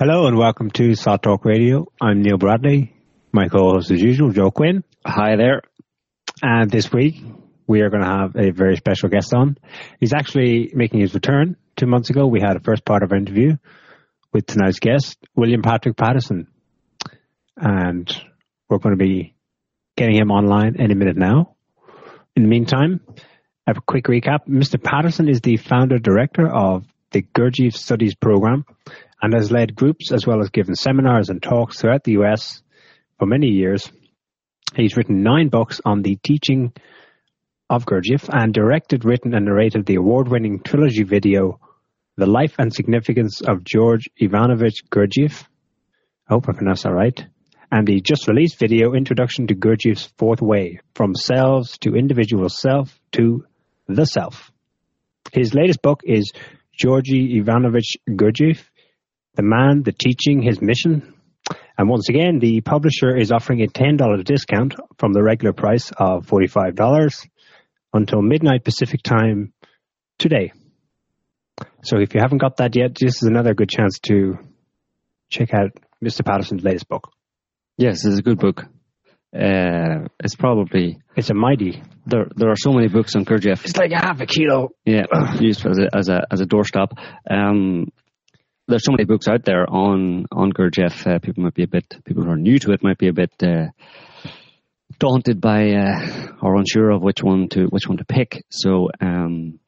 Hello and welcome to SOTT Talk Radio. I'm Niall Bradley. My co-host as usual, Joe Quinn. Hi there. And this week we are going to have a very special guest on. He's actually making his return. Two months ago we had a first part of our interview with tonight's guest, William Patrick Patterson. And we're going to be getting him online any minute now. In the meantime, have a quick recap. Mr. Patterson is the founder director of the Gurdjieff Studies Program and has led groups as well as given seminars and talks throughout the US for many years. He's written nine books on the teaching of Gurdjieff and directed, written, and narrated the award winning trilogy video, The Life and Significance of George Ivanovich Gurdjieff. I hope I pronounced that right. And the just released video, Introduction to Gurdjieff's Fourth Way From Selves to Individual Self to the Self. His latest book is Georgy Ivanovich Gurdjieff the man, the teaching, his mission. And once again, the publisher is offering a $10 discount from the regular price of $45 until midnight Pacific time today. So if you haven't got that yet, this is another good chance to check out Mr. Patterson's latest book. Yes, it's a good book. Uh, it's probably it's a mighty. There, there are so many books on Gurdjieff. It's like half a kilo. Yeah, used as a as a as a doorstop. Um, there's so many books out there on on Gurdjieff. Uh, people might be a bit people who are new to it might be a bit uh, daunted by uh, or unsure of which one to which one to pick. So um,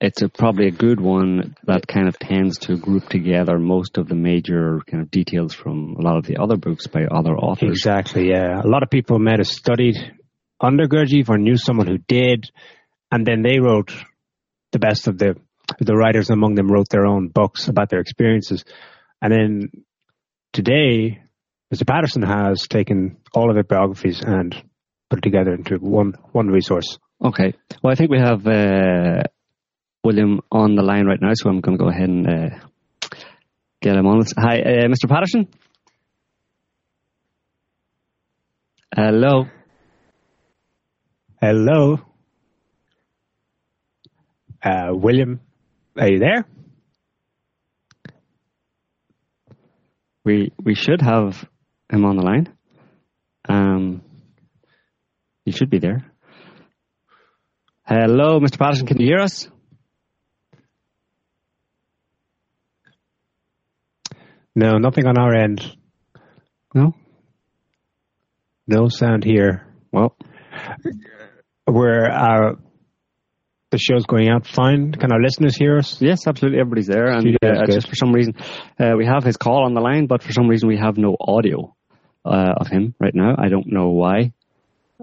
it's a, probably a good one that kind of tends to group together most of the major kind of details from a lot of the other books by other authors. Exactly. Yeah, a lot of people might have studied under Gurdjieff or knew someone who did, and then they wrote the best of the the writers among them wrote their own books about their experiences. And then today, Mr. Patterson has taken all of their biographies and put it together into one one resource. Okay. Well, I think we have uh, William on the line right now, so I'm going to go ahead and uh, get him on. Hi, uh, Mr. Patterson. Hello. Hello. Uh, William are you there? We we should have him on the line. Um, he should be there. Hello, Mr. Patterson. Can you hear us? No, nothing on our end. No. No sound here. Well, we're uh, the show's going out fine. Can our listeners hear us? Yes, absolutely. Everybody's there. And uh, just for some reason, uh, we have his call on the line, but for some reason we have no audio uh, of him right now. I don't know why.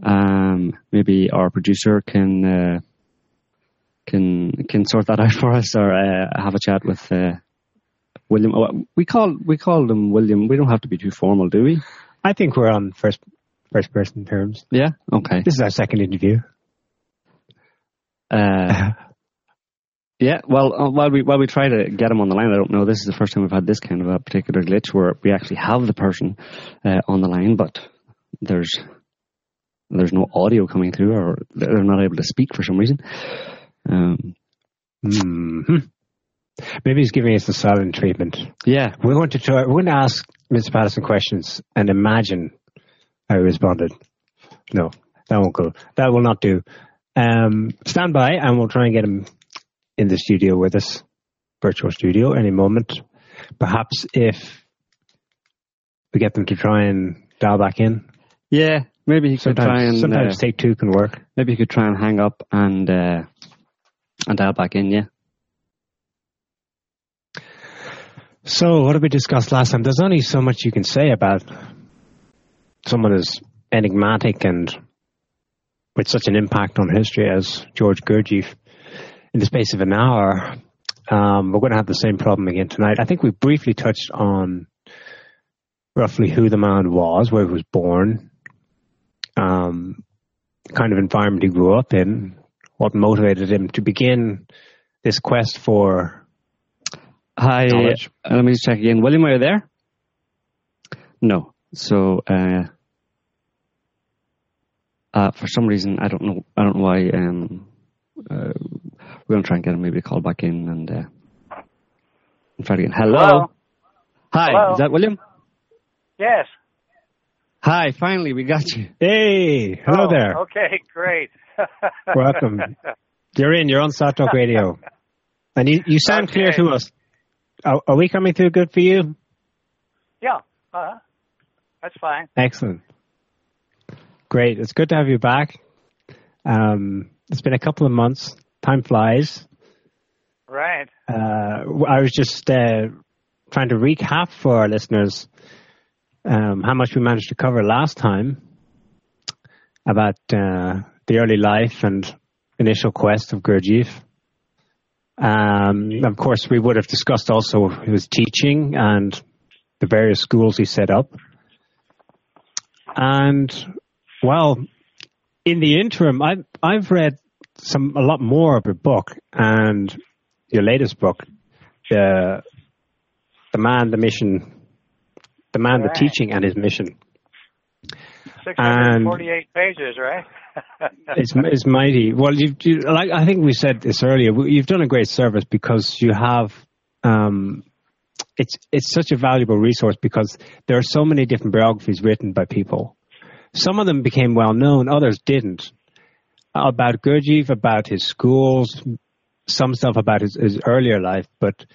Um, maybe our producer can uh, can can sort that out for us, or uh, have a chat with uh, William. Oh, we call we call him William. We don't have to be too formal, do we? I think we're on first first person terms. Yeah. Okay. This is our second interview. Uh, yeah, well, uh, while we while we try to get him on the line, I don't know. This is the first time we've had this kind of a particular glitch where we actually have the person uh, on the line, but there's there's no audio coming through, or they're not able to speak for some reason. Um, mm-hmm. Maybe he's giving us the silent treatment. Yeah, we're going to try. We're going to ask Mr. Patterson questions and imagine how he responded. No, that won't go. That will not do. Um, stand by and we'll try and get him in the studio with us, virtual studio, any moment. Perhaps if we get them to try and dial back in. Yeah, maybe he could sometimes, try and sometimes uh, take two can work. Maybe he could try and hang up and uh, and dial back in. Yeah. So, what did we discuss last time? There's only so much you can say about someone as enigmatic and with such an impact on history as George Gurdjieff in the space of an hour, um, we're going to have the same problem again tonight. I think we briefly touched on roughly who the man was, where he was born, um, kind of environment he grew up in, what motivated him to begin this quest for Hi, knowledge. Uh, let me just check again. William, are you there? No. So, uh, uh, for some reason, I don't know. I don't know why. Um, uh, we're gonna try and get him maybe to call back in and, uh, and try again. Hello. Hello? Hi. Hello? Is that William? Yes. Hi. Finally, we got you. Hey, hello Oh, there. Okay, great. Welcome. You're in. You're on SOTT Talk Radio, and you, you sound clear to us. Are, are we coming through good for you? Yeah, uh, that's fine. Excellent. Great. It's good to have you back. Um, it's been a couple of months. Time flies. Right. Uh, I was just uh, trying to recap for our listeners um, how much we managed to cover last time about uh, the early life and initial quest of Gurdjieff. Um, of course, we would have discussed also his teaching and the various schools he set up. And well, in the interim, I've I've read some a lot more of your book and your latest book, the the man, the mission, the man, Right. the teaching, and his mission. 648 pages, right? It's it's mighty. Well, you, you like I think we said this earlier. You've done a great service because you have. Um, it's it's such a valuable resource because there are so many different biographies written by people. Some of them became well known, others didn't. About Gurdjieff, about his schools, some stuff about his, his earlier life, but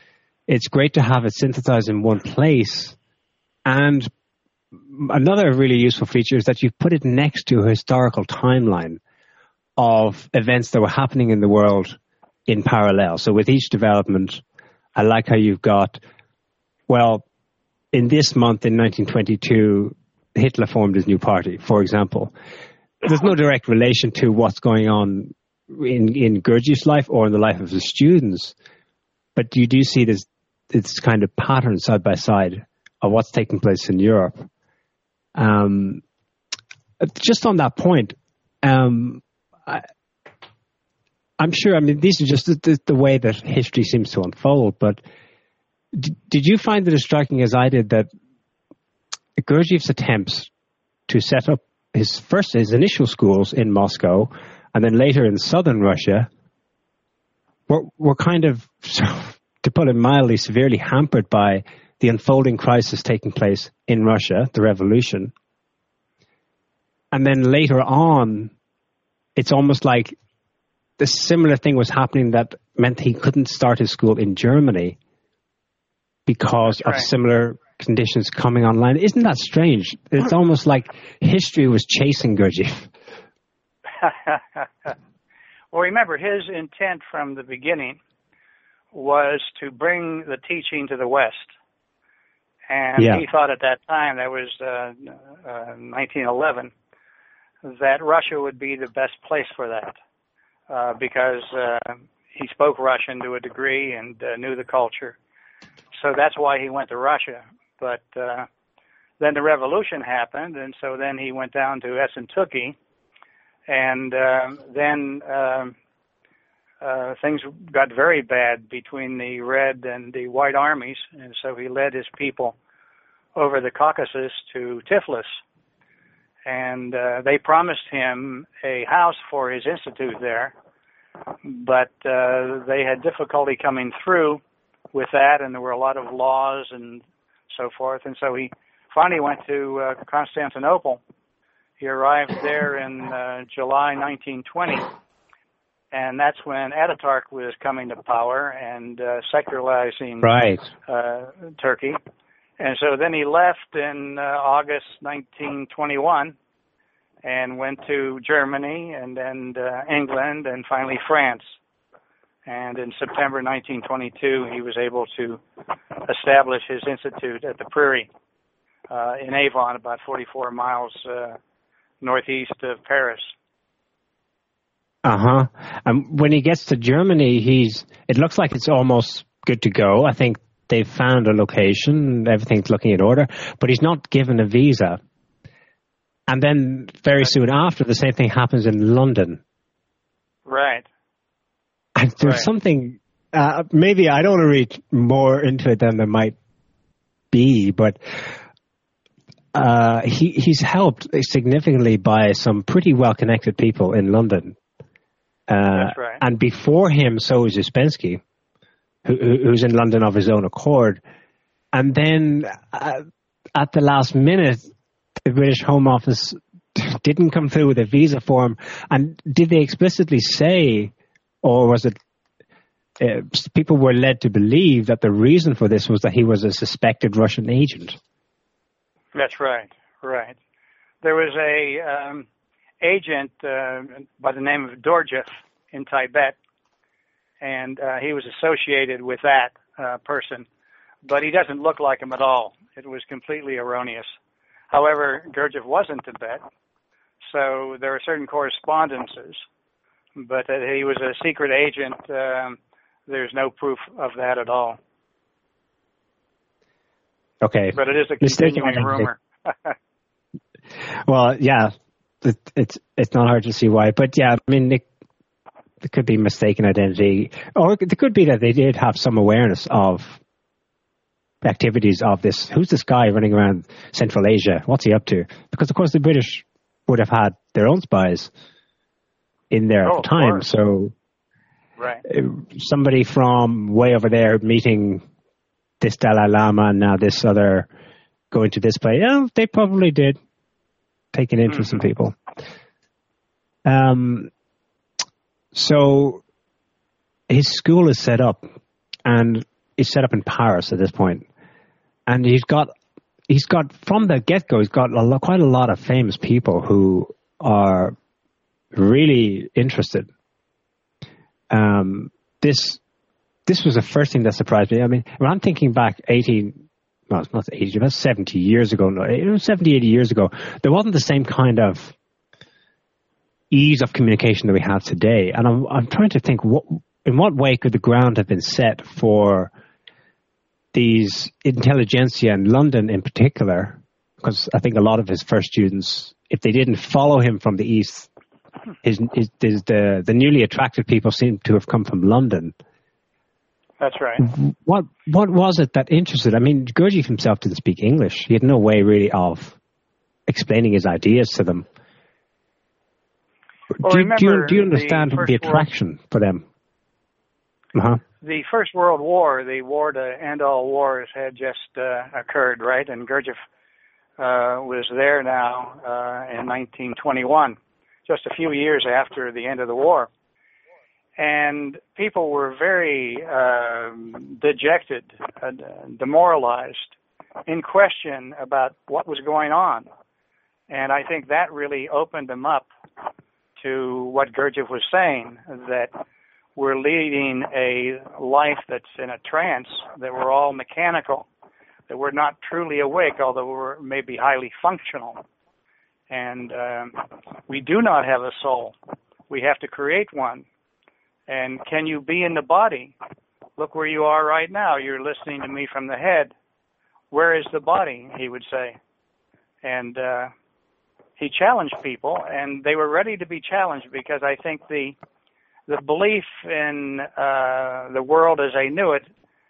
it's great to have it synthesized in one place. And another really useful feature is that you've put it next to a historical timeline of events that were happening in the world in parallel. So with each development, I like how you've got, well, in this month in 1922, Hitler formed his new party, for example. There's no direct relation to what's going on in, in Gurdjieff's life or in the life of the students, but you do see this, this kind of pattern side by side of what's taking place in Europe. Um, just on that point, um, I, I'm sure. I mean, these are just the, the, way that history seems to unfold. But did you find it as striking as I did that Gurdjieff's attempts to set up his first, his initial schools in Moscow, and then later in southern Russia, were were kind of, to put it mildly, severely hampered by the unfolding crisis taking place in Russia, the revolution. And then later on, it's almost like the similar thing was happening that meant he couldn't start his school in Germany because right. of similar conditions coming online. Isn't that strange? It's almost like history was chasing Gurdjieff. well, remember, his intent from the beginning was to bring the teaching to the West. And Yeah. he thought at that time, that was uh, uh, 1911, that Russia would be the best place for that uh, because uh, he spoke Russian to a degree and uh, knew the culture. So that's why he went to Russia. But uh, then the revolution happened, and so then he went down to Essentuki, and um then um, uh, things got very bad between the red and the white armies, and so he led his people over the Caucasus to Tiflis, and uh, they promised him a house for his institute there, but uh, they had difficulty coming through with that, and there were a lot of laws and so forth, and so he finally went to uh, Constantinople. He arrived there in uh, July 1920, and that's when Ataturk was coming to power and uh, secularizing Right. uh, Turkey. And so then he left in uh, August 1921 and went to Germany and then uh, England and finally France. And in September 1922, he was able to establish his institute at the Prieuré uh, in Avon, about 44 miles uh, northeast of Paris. Uh huh. And when he gets to Germany, he's. It looks like it's almost good to go. I think they've found a location, everything's looking in order, but he's not given a visa. And then very soon after, the same thing happens in London. Right. And there's right. something. Uh, maybe I don't want to read more into it than there might be, but uh, he he's helped significantly by some pretty well connected people in London. Uh, right. And before him, so is Uspensky, who, who's in London of his own accord. And then uh, at the last minute, the British Home Office didn't come through with a visa form. And did they explicitly say, or was it uh, people were led to believe that the reason for this was that he was a suspected Russian agent? That's right, right. There was a um, agent uh, by the name of Dorzhiev in Tibet, and uh, he was associated with that uh, person, but he doesn't look like him at all. It was completely erroneous. However, Gurdjieff was in Tibet, so there are certain correspondences, but that he was a secret agent, um, there's no proof of that at all. Okay. But it is a continuing rumor. well, yeah, it, it's it's not hard to see why, but yeah, I mean, it, it could be mistaken identity, or it could be that they did have some awareness of activities of this. Who's this guy running around Central Asia? What's he up to? Because of course the British would have had their own spies in there oh, at the time, so right. Uh, somebody from way over there meeting this Dalai Lama and now this other going to this place. Yeah, they probably did take an interest mm-hmm. in people. Um, so his school is set up, and is set up in Paris at this point, and he's got he's got from the get go he's got a lot, quite a lot of famous people who are really interested. Um, this this was the first thing that surprised me. I mean, when I'm thinking back 18, well, it's not 80, about 70 years ago, no, 70, 80 years ago, there wasn't the same kind of ease of communication that we have today. And I'm, I'm trying to think, what, in what way could the ground have been set for these intelligentsia in London in particular? Because I think a lot of his first students, if they didn't follow him from the east, his, his, his the, the newly attracted people seem to have come from London. That's right. What what was it that interested? I mean, Gurdjieff himself didn't speak English. He had no way really of explaining his ideas to them. Well, do, do, you, do you understand the, the attraction World, for them? Uh-huh. The First World War, the war to end all wars, had just uh, occurred, right? And Gurdjieff uh, was there now uh, in 1921, just a few years after the end of the war and people were very uh, dejected, uh, demoralized, in question about what was going on. And I think that really opened them up to what Gurdjieff was saying that we're leading a life that's in a trance, that we're all mechanical, that we're not truly awake, although we're maybe highly functional. And um, we do not have a soul. We have to create one and can you be in the body? Look where you are right now. You're listening to me from the head. Where is the body? He would say. And uh, he challenged people, and they were ready to be challenged because I think the the belief in uh, the world as they knew it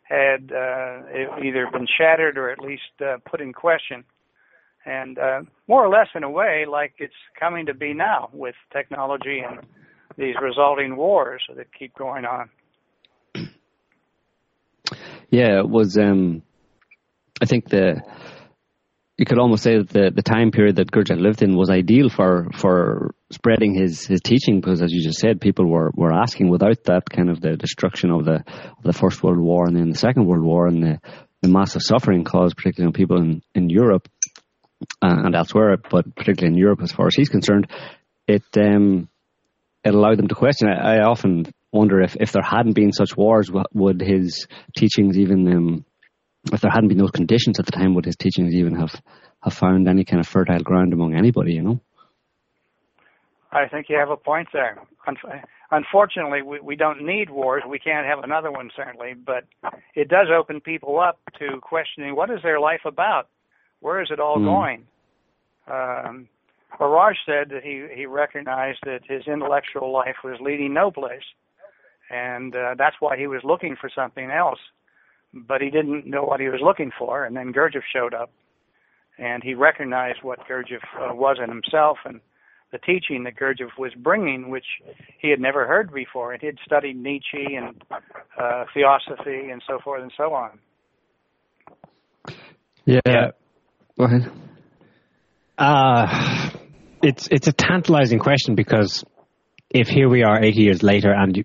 had uh, either been shattered or at least uh, put in question. And uh, more or less, in a way, like it's coming to be now with technology and these resulting wars that keep going on. Yeah, it was. Um, I think the you could almost say that the, the time period that Gurdjieff lived in was ideal for for spreading his, his teaching because, as you just said, people were, were asking without that kind of the destruction of the of the First World War and then the Second World War and the, the massive suffering caused, particularly on people in, in Europe and elsewhere, but particularly in Europe, as far as he's concerned, it um, it allowed them to question. I, I often wonder if, if there hadn't been such wars, would his teachings even, um, if there hadn't been those conditions at the time, would his teachings even have, have found any kind of fertile ground among anybody, you know? I think you have a point there. Unfortunately, we, we don't need wars. We can't have another one, certainly, but it does open people up to questioning what is their life about? Where is it all mm. going? Um, Orage said that he, he recognized that his intellectual life was leading no place, and uh, that's why he was looking for something else. But he didn't know what he was looking for, and then Gurdjieff showed up, and he recognized what Gurdjieff uh, was in himself and the teaching that Gurdjieff was bringing, which he had never heard before. And he had studied Nietzsche and uh, theosophy and so forth and so on. Yeah. yeah. Go ahead. Uh, it's it's a tantalizing question because if here we are 80 years later and you,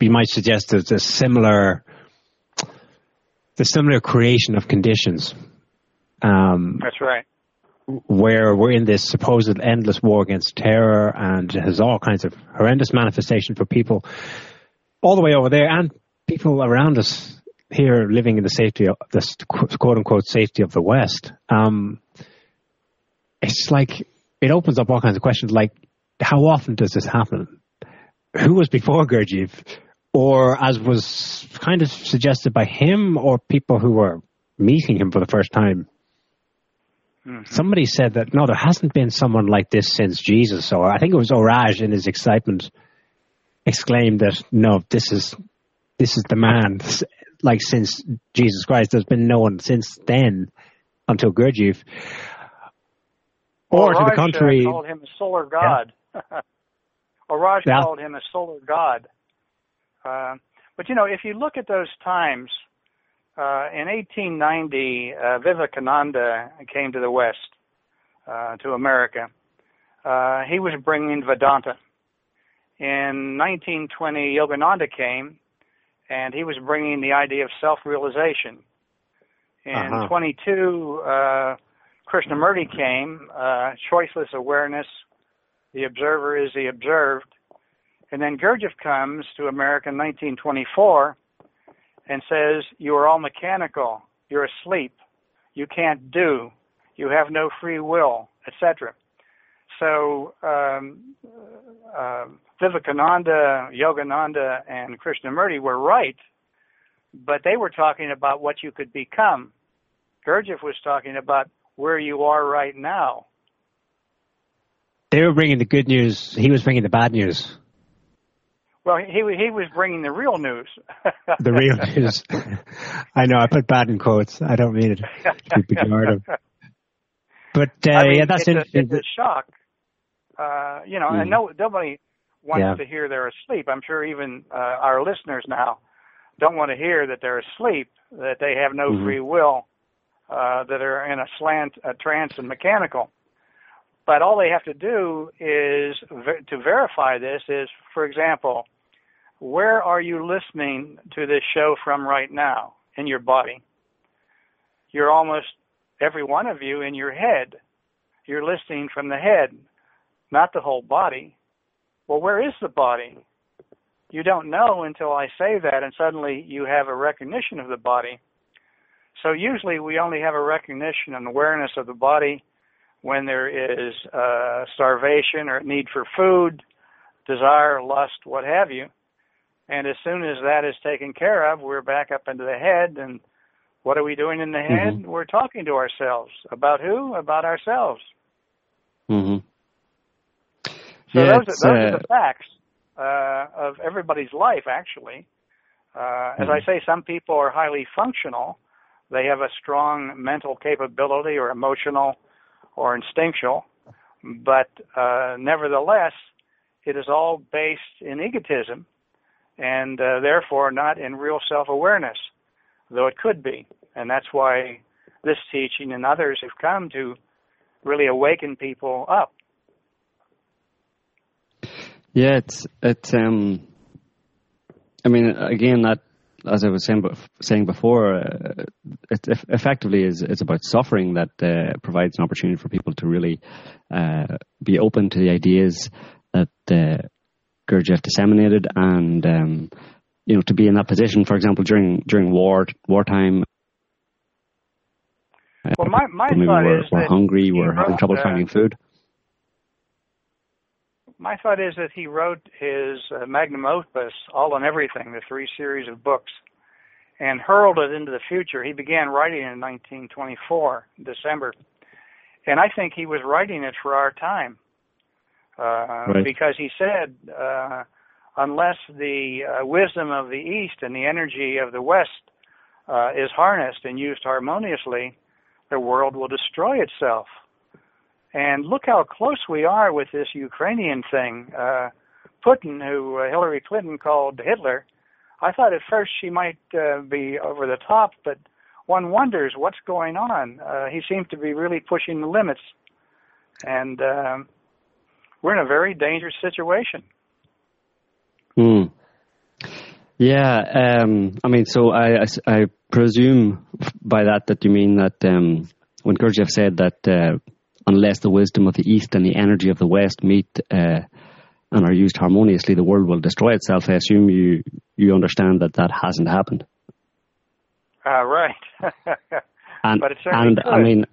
we might suggest there's a similar the similar creation of conditions. Um, That's right. Where we're in this supposed endless war against terror and has all kinds of horrendous manifestation for people all the way over there and people around us here living in the safety of this quote unquote safety of the West. Um, it's like it opens up all kinds of questions like how often does this happen? Who was before Gurdjieff? Or as was kind of suggested by him or people who were meeting him for the first time. Mm-hmm. Somebody said that no, there hasn't been someone like this since Jesus. Or I think it was Orage in his excitement exclaimed that no, this is this is the man. Like since Jesus Christ, there's been no one since then until Gurdjieff. Or well, to the contrary, uh, called him a solar god. Yeah. Orage yeah. called him a solar god. Uh, but you know, if you look at those times, uh, in 1890, uh, Vivekananda came to the West, uh, to America. Uh, he was bringing Vedanta. In 1920, Yogananda came, and he was bringing the idea of self-realization. In uh-huh. 22, uh, Krishnamurti came, uh, choiceless awareness, the observer is the observed. And then Gurdjieff comes to America in 1924 and says, You are all mechanical, you're asleep, you can't do, you have no free will, etc. So um, uh, Vivekananda, Yogananda, and Krishnamurti were right, but they were talking about what you could become. Gurdjieff was talking about where you are right now. They were bringing the good news. He was bringing the bad news. Well, he he was bringing the real news. the real news. I know. I put bad in quotes. I don't mean it to be pejorative. But uh, I mean, yeah, that's it's interesting. A, it's a shock. Uh, you know, mm. and no, nobody wants yeah. to hear they're asleep. I'm sure even uh, our listeners now don't want to hear that they're asleep, that they have no mm-hmm. free will, uh, that are in a slant, a trance, and mechanical. But all they have to do is ver- to verify this is, for example, where are you listening to this show from right now in your body? You're almost every one of you in your head. You're listening from the head, not the whole body. Well, where is the body? You don't know until I say that, and suddenly you have a recognition of the body. So usually we only have a recognition and awareness of the body when there is uh, starvation or need for food, desire, lust, what have you. And as soon as that is taken care of, we're back up into the head. And what are we doing in the head? Mm-hmm. We're talking to ourselves. About who? About ourselves. Mm-hmm. So yeah, those, are, those uh, are the facts uh, of everybody's life, actually. Uh, mm-hmm. As I mm-hmm. say, some people are highly functional they have a strong mental capability or emotional or instinctual, but uh, nevertheless, it is all based in egotism and uh, therefore not in real self awareness, though it could be. And that's why this teaching and others have come to really awaken people up. Yeah, it's it's um I mean again that as I was saying, saying before, uh, it effectively is it's about suffering that uh, provides an opportunity for people to really uh, be open to the ideas that uh, Gurdjieff disseminated, and um, you know to be in that position, for example, during during war wartime. Well, my my thought we're, is we're hungry, we're having trouble uh, finding food. my thought is that he wrote his uh, magnum opus, All and Everything, the three series of books, and hurled it into the future. He began writing in 1924, December, and I think he was writing it for our time uh, right. because he said, uh, unless the uh, wisdom of the East and the energy of the West uh, is harnessed and used harmoniously, the world will destroy itself. And look how close we are with this Ukrainian thing. Uh, Putin, who uh, Hillary Clinton called Hitler, I thought at first she might uh, be over the top, but one wonders what's going on. Uh, he seems to be really pushing the limits, and um, we're in a very dangerous situation. Hmm. Yeah, um, I mean, so I, I, I, presume by that that you mean that um, when Gurdjieff said that uh, unless the wisdom of the East and the energy of the West meet uh, and are used harmoniously, the world will destroy itself. I assume you you understand that that hasn't happened. Uh, right. and but and could. I mean,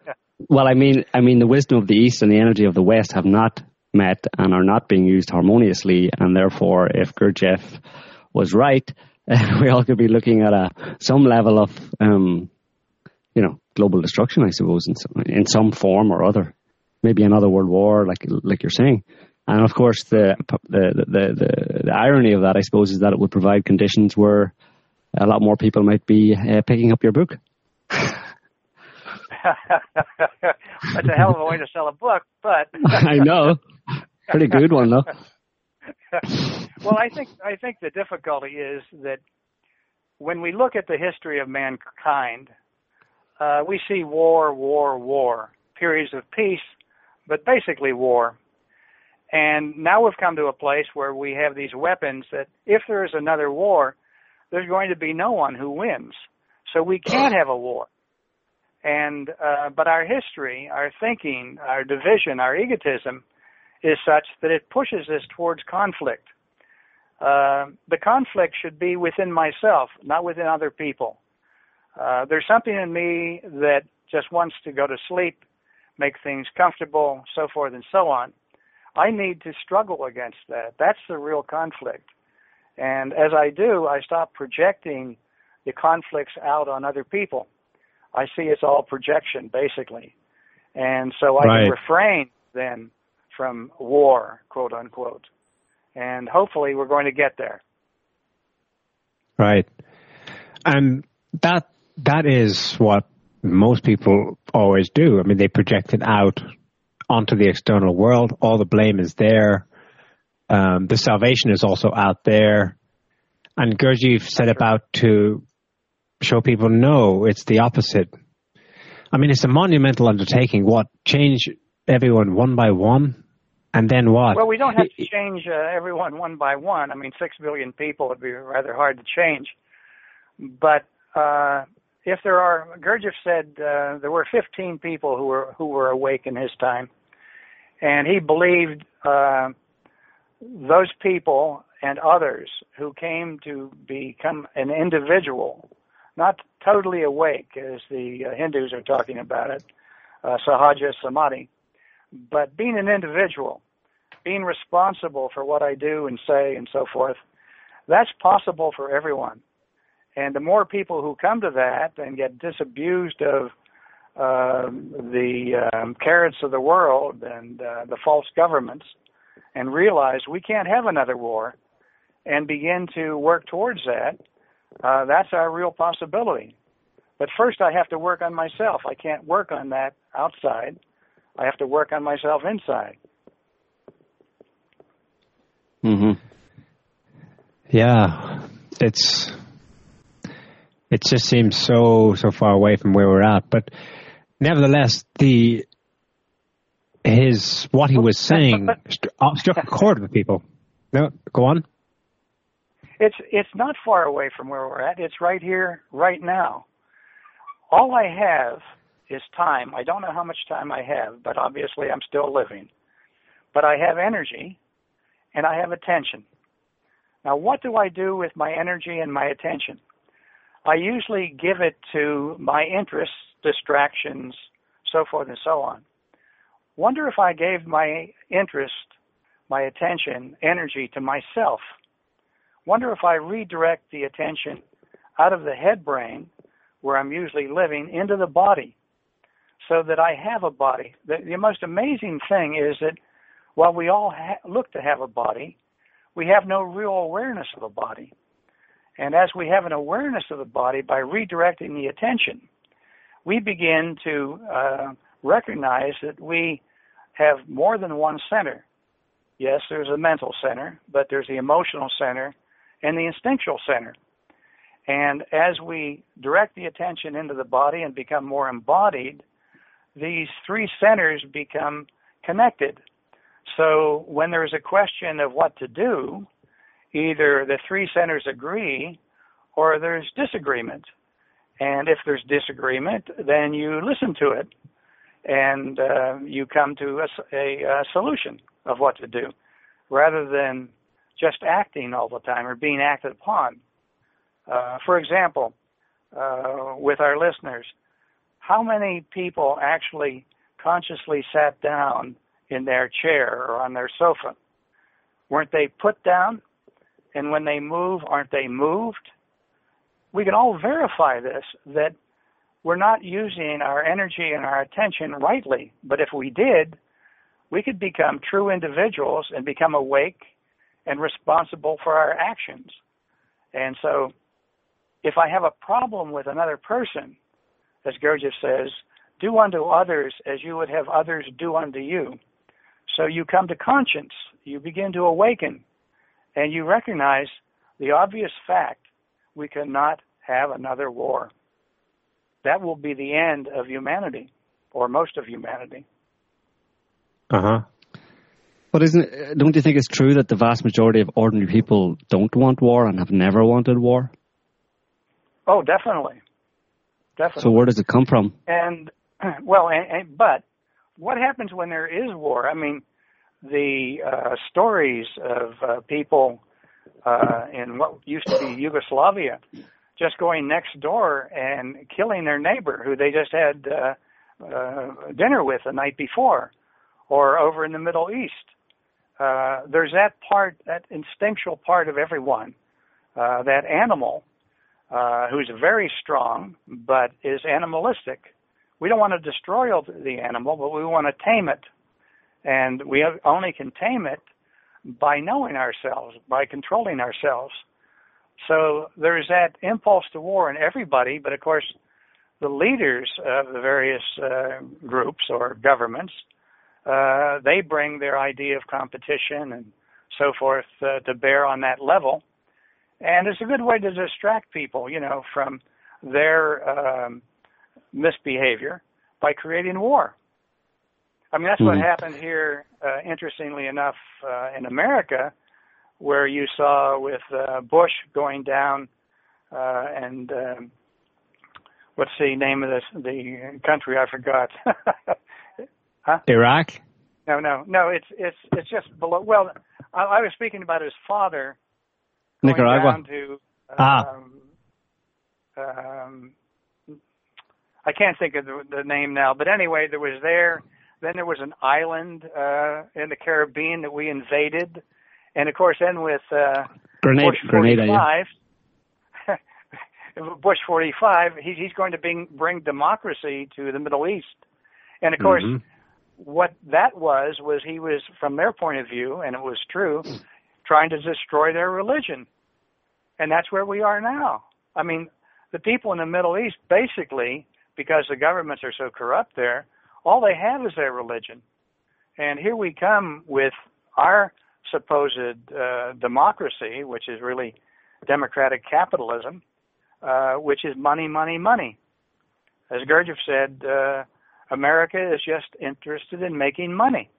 well, I mean, I mean, the wisdom of the East and the energy of the West have not met and are not being used harmoniously, and therefore, if Gurdjieff was right, we all could be looking at a some level of, um, you know, global destruction, I suppose, in some, in some form or other. Maybe another world war, like like you're saying. And of course, the, the the, the the irony of that, I suppose, is that it would provide conditions where a lot more people might be uh, picking up your book. That's a hell of a way to sell a book, but I know, pretty good one though. well, I think I think the difficulty is that when we look at the history of mankind, uh, we see war, war, war, periods of peace, but basically war. And now we've come to a place where we have these weapons that if there is another war, there's going to be no one who wins. So we can't have a war. And uh, but our history, our thinking, our division, our egotism is such that it pushes us towards conflict. Uh, the conflict should be within myself, not within other people. Uh, there's something in me that just wants to go to sleep, make things comfortable, so forth and so on. I need to struggle against that. That's the real conflict. And as I do, I stop projecting the conflicts out on other people. I see it's all projection, basically. And so I right. can refrain then from war, quote unquote. And hopefully we're going to get there. Right. And that that is what most people always do. I mean, they project it out onto the external world. All the blame is there. Um, the salvation is also out there. And Gurdjieff set about to show people, no, it's the opposite. I mean, it's a monumental undertaking. What? Change everyone one by one? And then what? Well, we don't have to change uh, everyone one by one. I mean, six billion people would be rather hard to change. But uh, if there are, Gurdjieff said uh, there were 15 people who were who were awake in his time, and he believed uh, those people and others who came to become an individual, not totally awake as the uh, Hindus are talking about it, uh, sahaja samadhi, but being an individual, being responsible for what I do and say and so forth. That's possible for everyone. And the more people who come to that and get disabused of uh, the um, carrots of the world and uh, the false governments and realize we can't have another war and begin to work towards that, uh, that's our real possibility. But first, I have to work on myself. I can't work on that outside. I have to work on myself inside. Mhm. Yeah, it's it just seems so so far away from where we're at. But nevertheless, the his what he was saying uh, struck a chord with people. No, go on. It's it's not far away from where we're at. It's right here, right now. All I have is time. I don't know how much time I have, but obviously I'm still living. But I have energy and I have attention. Now, what do I do with my energy and my attention? I usually give it to my interests, distractions, so forth and so on. Wonder if I gave my interest my attention, energy to myself. Wonder if I redirect the attention out of the head brain, where I'm usually living, into the body, so that I have a body. The, the most amazing thing is that while we all ha- look to have a body, we have no real awareness of a body. And as we have an awareness of the body by redirecting the attention, we begin to uh, recognize that we have more than one center. Yes, there's a mental center, but there's the emotional center and the instinctual center. And as we direct the attention into the body and become more embodied, these three centers become connected. So when there's a question of what to do, either the three centers agree or there's disagreement. And if there's disagreement, then you listen to it and uh, you come to a, a, a, solution of what to do rather than just acting all the time or being acted upon. Uh, for example, uh, with our listeners, how many people actually consciously sat down in their chair or on their sofa? Weren't they put down? And when they move, aren't they moved? We can all verify this that we're not using our energy and our attention rightly. But if we did, we could become true individuals and become awake and responsible for our actions. And so, if I have a problem with another person, as Gurdjieff says, do unto others as you would have others do unto you. So you come to conscience, you begin to awaken, and you recognize the obvious fact we cannot have another war. That will be the end of humanity, or most of humanity. Uh huh. But isn't don't you think it's true that the vast majority of ordinary people don't want war and have never wanted war? Oh, definitely, definitely. So where does it come from? And well, and, and, but what happens when there is war? I mean, the uh, stories of uh, people uh, in what used to be Yugoslavia just going next door and killing their neighbor who they just had uh, uh, dinner with the night before, or over in the Middle East. Uh, there's that part, that instinctual part of everyone, uh, that animal uh, who's very strong but is animalistic. We don't want to destroy the animal, but we want to tame it. And we only can tame it by knowing ourselves, by controlling ourselves. So there's that impulse to war in everybody, but of course, the leaders of the various uh, groups or governments, uh, they bring their idea of competition and so forth uh, to bear on that level. And it's a good way to distract people, you know, from their um, misbehavior by creating war. I mean, that's mm-hmm. what happened here, uh, interestingly enough, uh, in America where you saw with uh, Bush going down uh, and um, what's the name of this the country I forgot? huh? Iraq. No, no, no. It's it's it's just below. Well, I, I was speaking about his father. Nicaragua. to, ah. um, um, I can't think of the, the name now, but anyway, there was there. Then there was an island uh, in the Caribbean that we invaded and of course, then with uh, Grenada, Bush 45, Bush 45, he's, he's going to bring, bring democracy to the Middle East. And of course, mm-hmm. what that was, was he was, from their point of view, and it was true, trying to destroy their religion. And that's where we are now. I mean, the people in the Middle East, basically, because the governments are so corrupt there, all they have is their religion. And here we come with our supposed uh, democracy, which is really democratic capitalism, uh, which is money, money, money. As Gurdjieff said, uh, America is just interested in making money.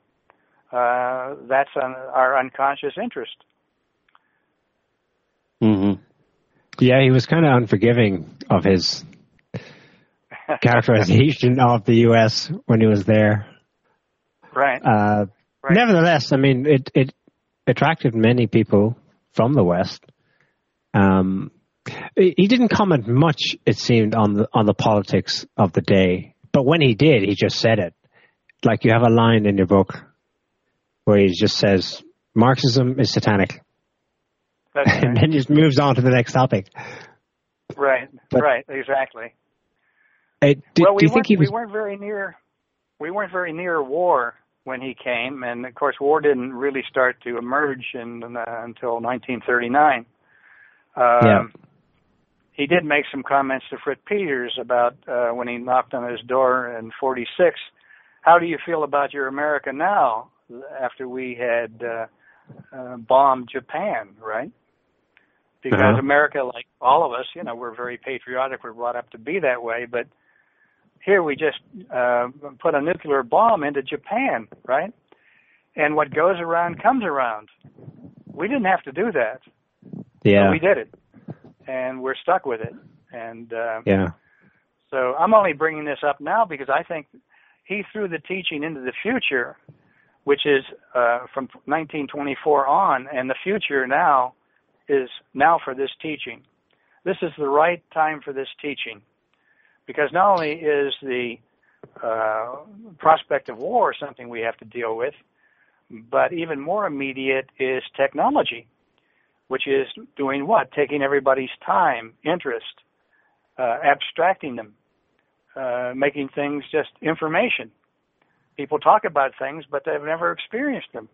Uh, that's an, our unconscious interest. Mm-hmm. Yeah, he was kind of unforgiving of his characterization of the U.S. when he was there. Right. Uh, right. Nevertheless, I mean, it, it attracted many people from the West. Um, he didn't comment much, it seemed, on the on the politics of the day. But when he did, he just said it. Like you have a line in your book where he just says, Marxism is satanic. Right. and then just moves on to the next topic. Right, But- right, exactly. Uh, do, well, we do you think weren't, he was? we weren't very near. We weren't very near war when he came, and of course, war didn't really start to emerge in, uh, until 1939. Um, Yeah. He did make some comments to Fritz Peters about uh, when he knocked on his door in '46. How do you feel about your America now? After we had uh, uh, bombed Japan, right? Because Uh-huh. America, like all of us, you know, we're very patriotic. We're brought up to be that way, but here we just uh, put a nuclear bomb into Japan, right? And what goes around comes around. We didn't have to do that. yeah, But we did it, and we're stuck with it. And uh, yeah, so I'm only bringing this up now because I think he threw the teaching into the future, which is uh, from 1924 on, and the future now is now for this teaching. This is the right time for this teaching because not only is the uh, prospect of war something we have to deal with, but even more immediate is technology, which is doing what? Taking everybody's time, interest, uh, abstracting them, uh, making things just information. People talk about things, but they've never experienced them.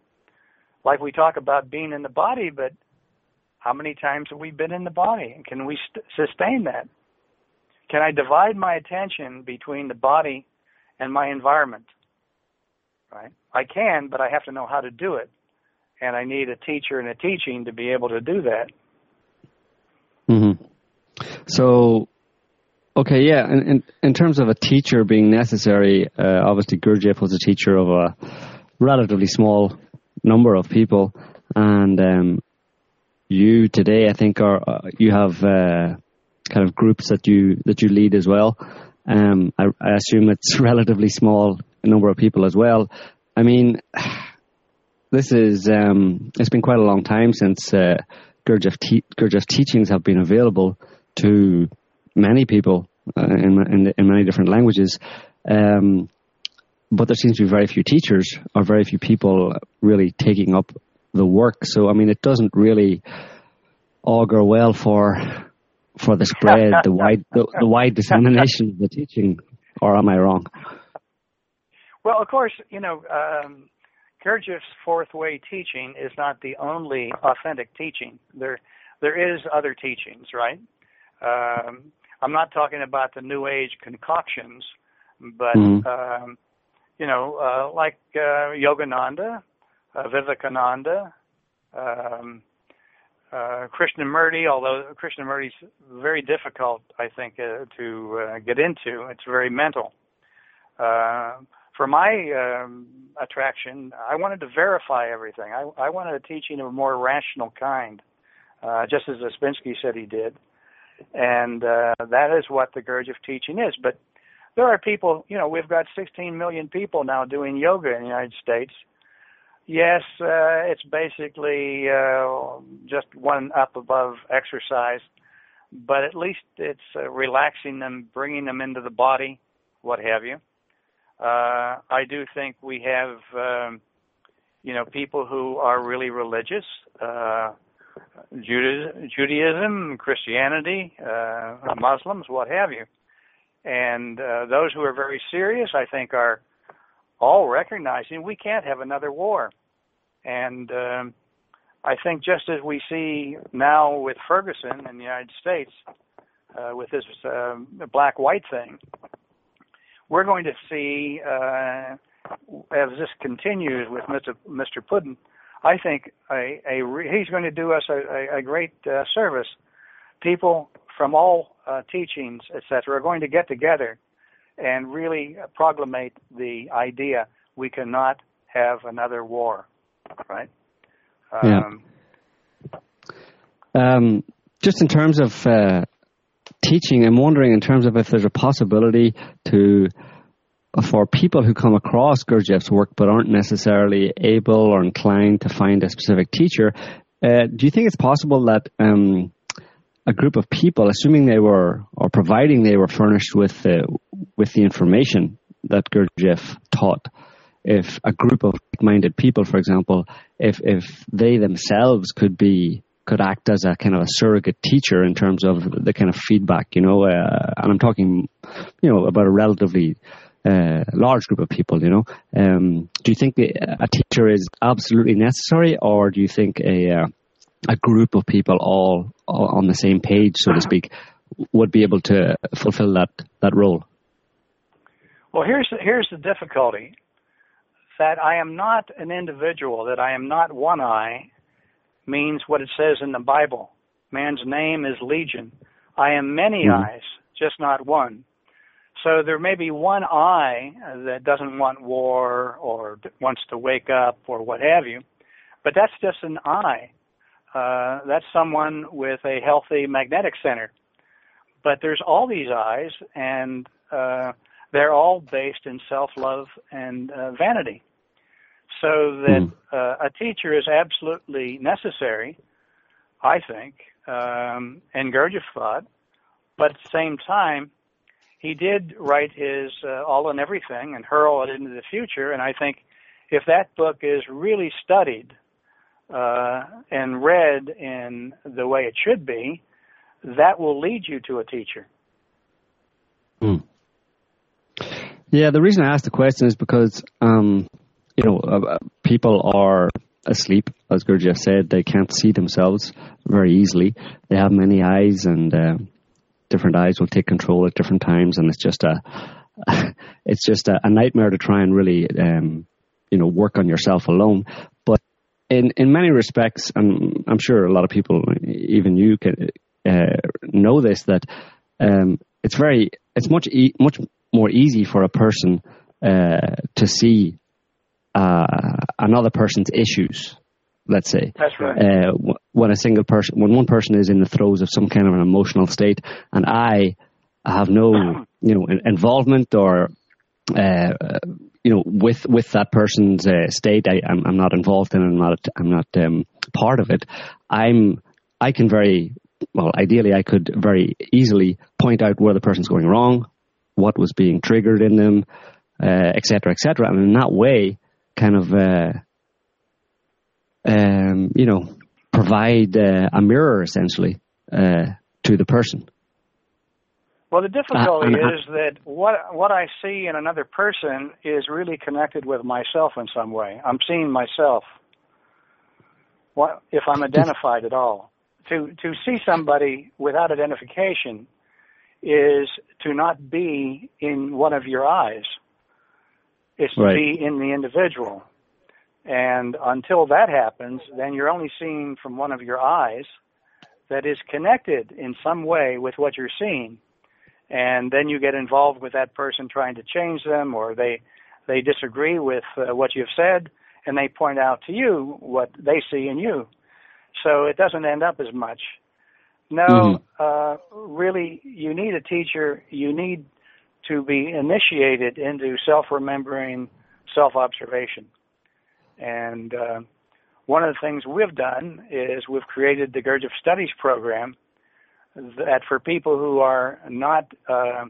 Like we talk about being in the body, but how many times have we been in the body? And can we st- sustain that? Can I divide my attention between the body and my environment? Right? I can, but I have to know how to do it. And I need a teacher and a teaching to be able to do that. hmm So, okay, yeah. In, in in terms of a teacher being necessary, uh, obviously Gurdjieff was a teacher of a relatively small number of people, and um, you today, I think, are uh, you have uh, kind of groups that you that you lead as well. Um, I, I assume it's relatively small number of people as well. I mean, this is um, it's been quite a long time since uh, Gurdjieff, te- Gurdjieff teachings have been available to many people uh, in, in, in many different languages. Um, but there seems to be very few teachers or very few people really taking up the work. So I mean, it doesn't really augur well for for the spread, the wide the, the wide dissemination of the teaching. Or am I wrong? Well, of course, you know, um, Gurdjieff's fourth way teaching is not the only authentic teaching. There, there is other teachings, right? Um, I'm not talking about the New Age concoctions, but Mhm. um, you know, uh, like uh, Yogananda, uh, Vivekananda, um, uh, Krishnamurti. Although Krishnamurti's very difficult, I think, uh, to uh, get into. It's very mental. Uh, for my um, attraction, I wanted to verify everything. I, I wanted a teaching of a more rational kind, uh, just as Ouspensky said he did. And uh, that is what the Gurdjieff teaching is. But there are people, you know, we've got 16 million people now doing yoga in the United States. Yes, uh, it's basically uh, just one up above exercise, but at least it's uh, relaxing them, bringing them into the body, what have you. Uh, I do think we have, um, you know, people who are really religious, uh, Judaism, Christianity, uh, Muslims, what have you. And uh, those who are very serious, I think, are all recognizing we can't have another war. And um, I think just as we see now with Ferguson in the United States, uh, with this um black-white thing, we're going to see uh, as this continues with Mr. Mr. Putin. I think a, a re- he's going to do us a, a, a great uh, service. People from all uh, teachings, etc., are going to get together and really proclamate the idea we cannot have another war, right? Yeah. Um, Um, just in terms of uh, teaching, I'm wondering in terms of if there's a possibility to for people who come across Gurdjieff's work but aren't necessarily able or inclined to find a specific teacher. Uh, do you think it's possible that um, a group of people, assuming they were or providing they were furnished with with the information that Gurdjieff taught, if a group of minded people, for example, if if they themselves could be could act as a kind of a surrogate teacher in terms of the kind of feedback, you know, uh, and I'm talking, you know, about a relatively uh, large group of people, you know. Um, do you think a teacher is absolutely necessary, or do you think a uh, a group of people all, all on the same page, so to speak, would be able to fulfill that that role? Well, here's the, here's the difficulty that I am not an individual, that I am not one I, means what it says in the Bible. Man's name is Legion. I am many mm-hmm. I's, just not one. So there may be one I that doesn't want war or wants to wake up or what have you, but that's just an I. Uh, that's someone with a healthy magnetic center. But there's all these I's, and uh, they're all based in self-love and uh, vanity. So that mm. uh, a teacher is absolutely necessary, I think, um, and Gurdjieff thought. But at the same time, he did write his uh, All and Everything and hurl it into the future. And I think if that book is really studied uh, and read in the way it should be, that will lead you to a teacher. Mm. Yeah, the reason I asked the question is because, um, you know, uh, uh, people are asleep, as Gurdjieff said. They can't see themselves very easily. They have many I's, and uh, different I's will take control at different times, and it's just a, it's just a, a nightmare to try and really, um, you know, work on yourself alone. But in in many respects, and I'm sure a lot of people, even you, can uh, know this that um, it's very, it's much e- much more easy for a person uh, to see uh, another person's issues. Let's say. That's right. Uh, when a single person, when one person is in the throes of some kind of an emotional state, and I have no, you know, involvement or, uh, you know, with with that person's uh, state, I, am I'm, I'm not involved in. I'm not. I'm not um, part of it. I'm. I can very well. Ideally, I could very easily point out where the person's going wrong, what was being triggered in them, etc., uh, etc. Et and in that way, kind of, uh, um, you know, provide uh, a mirror essentially uh, to the person. Well, the difficulty uh, is that what what I see in another person is really connected with myself in some way. I'm seeing myself. What if I'm identified at all? To to see somebody without identification is to not be in one of your I's. It's to be in the individual. And until that happens, then you're only seeing from one of your I's that is connected in some way with what you're seeing. And then you get involved with that person trying to change them, or they they disagree with uh, what you've said, and they point out to you what they see in you. So it doesn't end up as much. No, mm-hmm. uh, really, you need a teacher. You need to be initiated into self-remembering, self-observation. And uh, one of the things we've done is we've created the Gurdjieff Studies program that for people who are not uh,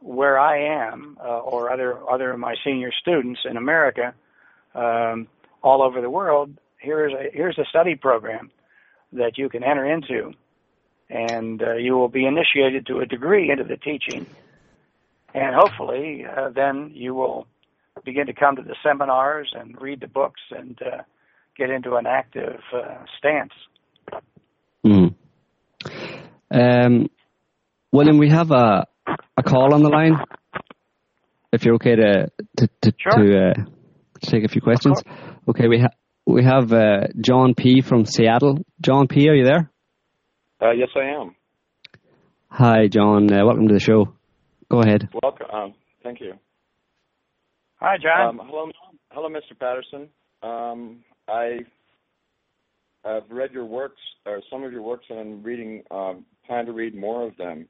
where I am uh, or other other of my senior students in America, um, all over the world, here's a here's a study program that you can enter into, and uh, you will be initiated to a degree into the teaching, and hopefully uh, then you will begin to come to the seminars and read the books and uh, get into an active uh, stance. Mm. Um, William, we have a a call on the line. If you're okay to to to, sure. to, uh, take a few questions. Okay, we have we have uh, John P from Seattle. John P, are you there? Uh, yes, I am. Hi, John. Uh, welcome to the show. Go ahead. Welcome. Um, thank you. Hi, John. Um, hello, hello, Mr. Patterson. Um, I have read your works, or some of your works, and I'm reading. Um, plan to read more of them.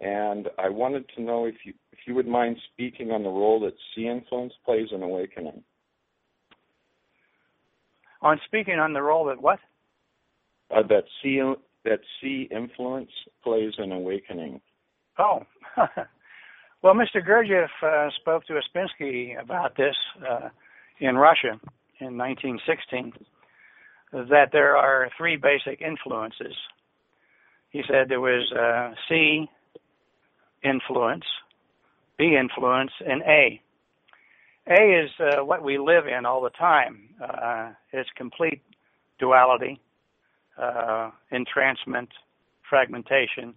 And I wanted to know if you if you would mind speaking on the role that C influence plays in awakening. On speaking on the role that what? Uh, that C that C influence plays in awakening. Oh, Well, Mr. Gurdjieff uh, spoke to Ouspensky about this uh, in Russia in 1916, that there are three basic influences. He said there was uh, C influence, B influence, and A. A is uh, what we live in all the time. Uh, it's complete duality, uh, entrancement, fragmentation,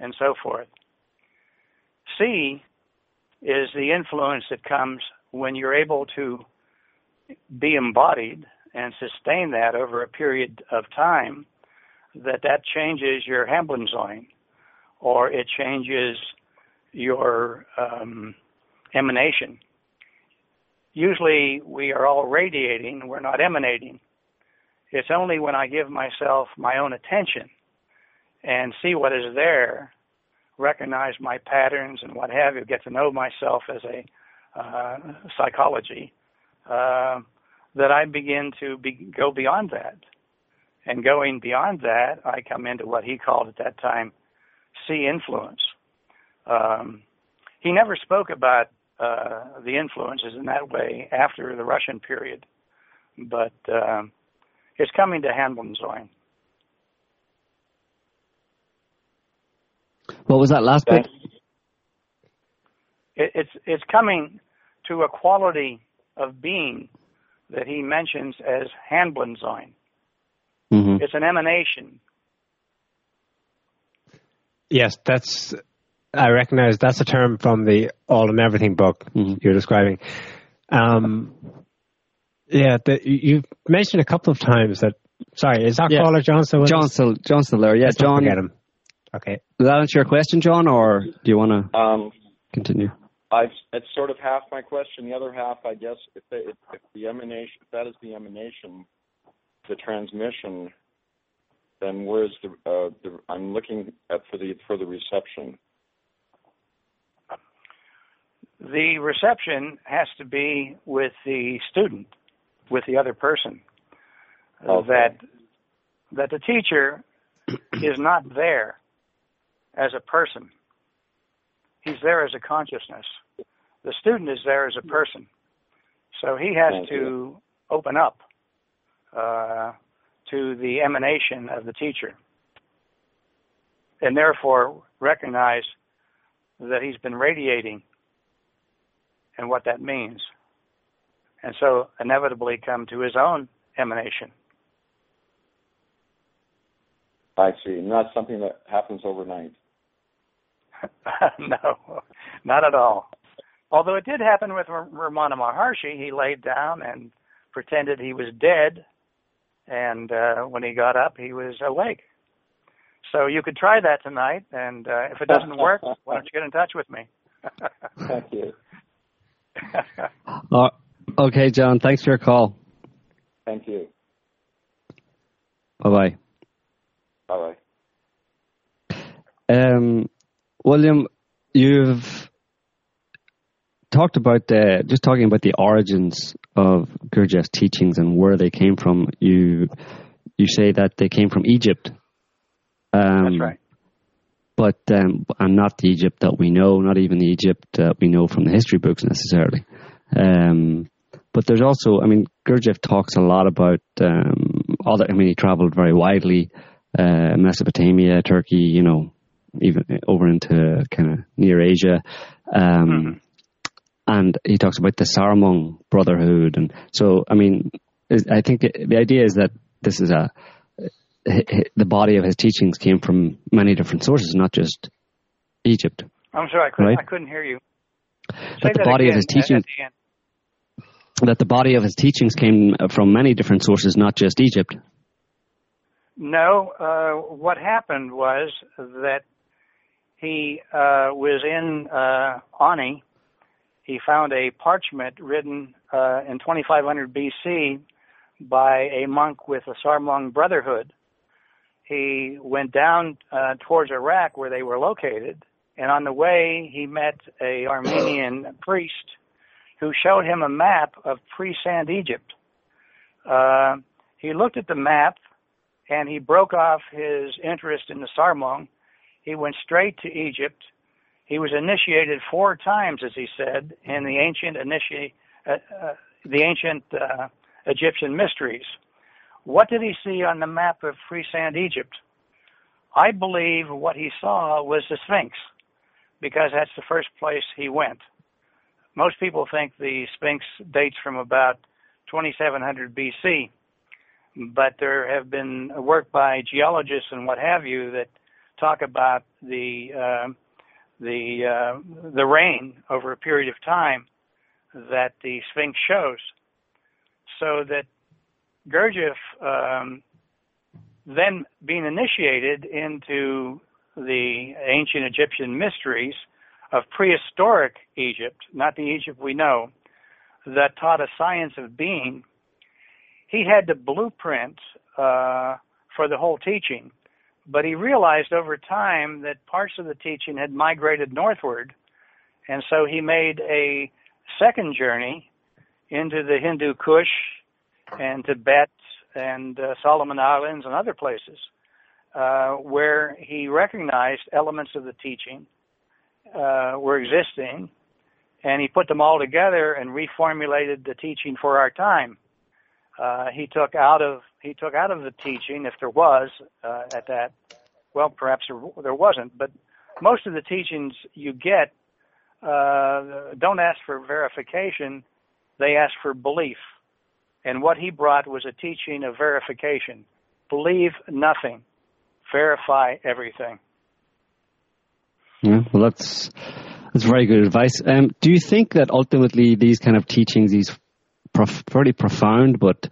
and so forth. C is the influence that comes when you're able to be embodied and sustain that over a period of time, that that changes your Hanbledzoin, or it changes your um, emanation. Usually we are all radiating, we're not emanating. It's only when I give myself my own attention and see what is there, recognize my patterns and what have you, get to know myself as a uh, psychology, uh, that I begin to be, go beyond that. And going beyond that, I come into what he called at that time C influence. Um, he never spoke about uh, the influences in that way after the Russian period, but um, it's coming to Hanbledzoin. What was that last bit? It, it's it's coming to a quality of being that he mentions as Hanbledzoin. Mm-hmm. It's an emanation. Yes, that's. I recognize that's a term from the All and Everything book mm-hmm. you're describing. Um, yeah, the, you've mentioned a couple of times that. Sorry, is that yeah. caller Johnson? John still, John's still there. Yeah, Let's John. Forget him. Okay. Does that answer your question, John, or do you want to um, continue? I've, it's sort of half my question. The other half, I guess, if, they, if, if the emanation, if that is the emanation, the transmission, then where's the, uh, the I'm looking at for the for the reception. The reception has to be with the student, with the other person. Okay. That that the teacher is not there as a person. He's there as a consciousness. The student is there as a person. So he has Thank to you. open up uh, to the emanation of the teacher and therefore recognize that he's been radiating and what that means. And so inevitably come to his own emanation. I see. Not something that happens overnight. no, not at all. Although it did happen with Ramana Maharshi, he laid down and pretended he was dead, and uh, when he got up, he was awake. So you could try that tonight, and uh, if it doesn't work, why don't you get in touch with me? Thank you. uh, okay, John. Thanks for your call. Thank you. Bye bye. Bye bye. Um, William, you've talked about the, just talking about the origins of Gurdjieff's teachings and where they came from. You you say that they came from Egypt. Um, That's right. But um, and not the Egypt that we know, not even the Egypt that we know from the history books necessarily. Um, but there's also, I mean, Gurdjieff talks a lot about um, all that. I mean, he traveled very widely, uh, Mesopotamia, Turkey, you know, even over into kind of near Asia. Um, mm-hmm. And he talks about the Sarmong Brotherhood, and so I mean, I think the idea is that this is a the body of his teachings came from many different sources, not just Egypt. I'm sorry, I couldn't, right? I couldn't hear you. that the body of his teachings that the body of his teachings came from many different sources, not just Egypt. No, uh, what happened was that he uh, was in uh, Ani. He found a parchment written uh, in 2500 BC by a monk with the Sarmong Brotherhood. He went down uh, towards Iraq where they were located, and on the way he met a Armenian priest who showed him a map of pre-sand Egypt. Uh, he looked at the map and he broke off his interest in the Sarmong he went straight to Egypt. He was initiated four times, as he said, in the ancient initi- uh, uh, the ancient uh, Egyptian mysteries. What did he see on the map of pre-sand Egypt? I believe what he saw was the Sphinx, because that's the first place he went. Most people think the Sphinx dates from about 2700 BC, but there have been work by geologists and what have you that talk about the uh, the uh, the rain over a period of time that the Sphinx shows, so that Gurdjieff um, then being initiated into the ancient Egyptian mysteries of prehistoric Egypt, not the Egypt we know, that taught a science of being, he had the blueprint uh, for the whole teaching. But he realized over time that parts of the teaching had migrated northward, and so he made a second journey into the Hindu Kush and Tibet and uh, Solomon Islands and other places uh, where he recognized elements of the teaching uh, were existing, and he put them all together and reformulated the teaching for our time. Uh, he took out of he took out of the teaching, if there was uh, at that, well, perhaps there, wasn't, but most of the teachings you get uh, don't ask for verification; they ask for belief. And what he brought was a teaching of verification. Believe nothing, verify everything. Yeah, well, that's that's very good advice. Um, do you think that ultimately these kind of teachings, these prof- pretty profound but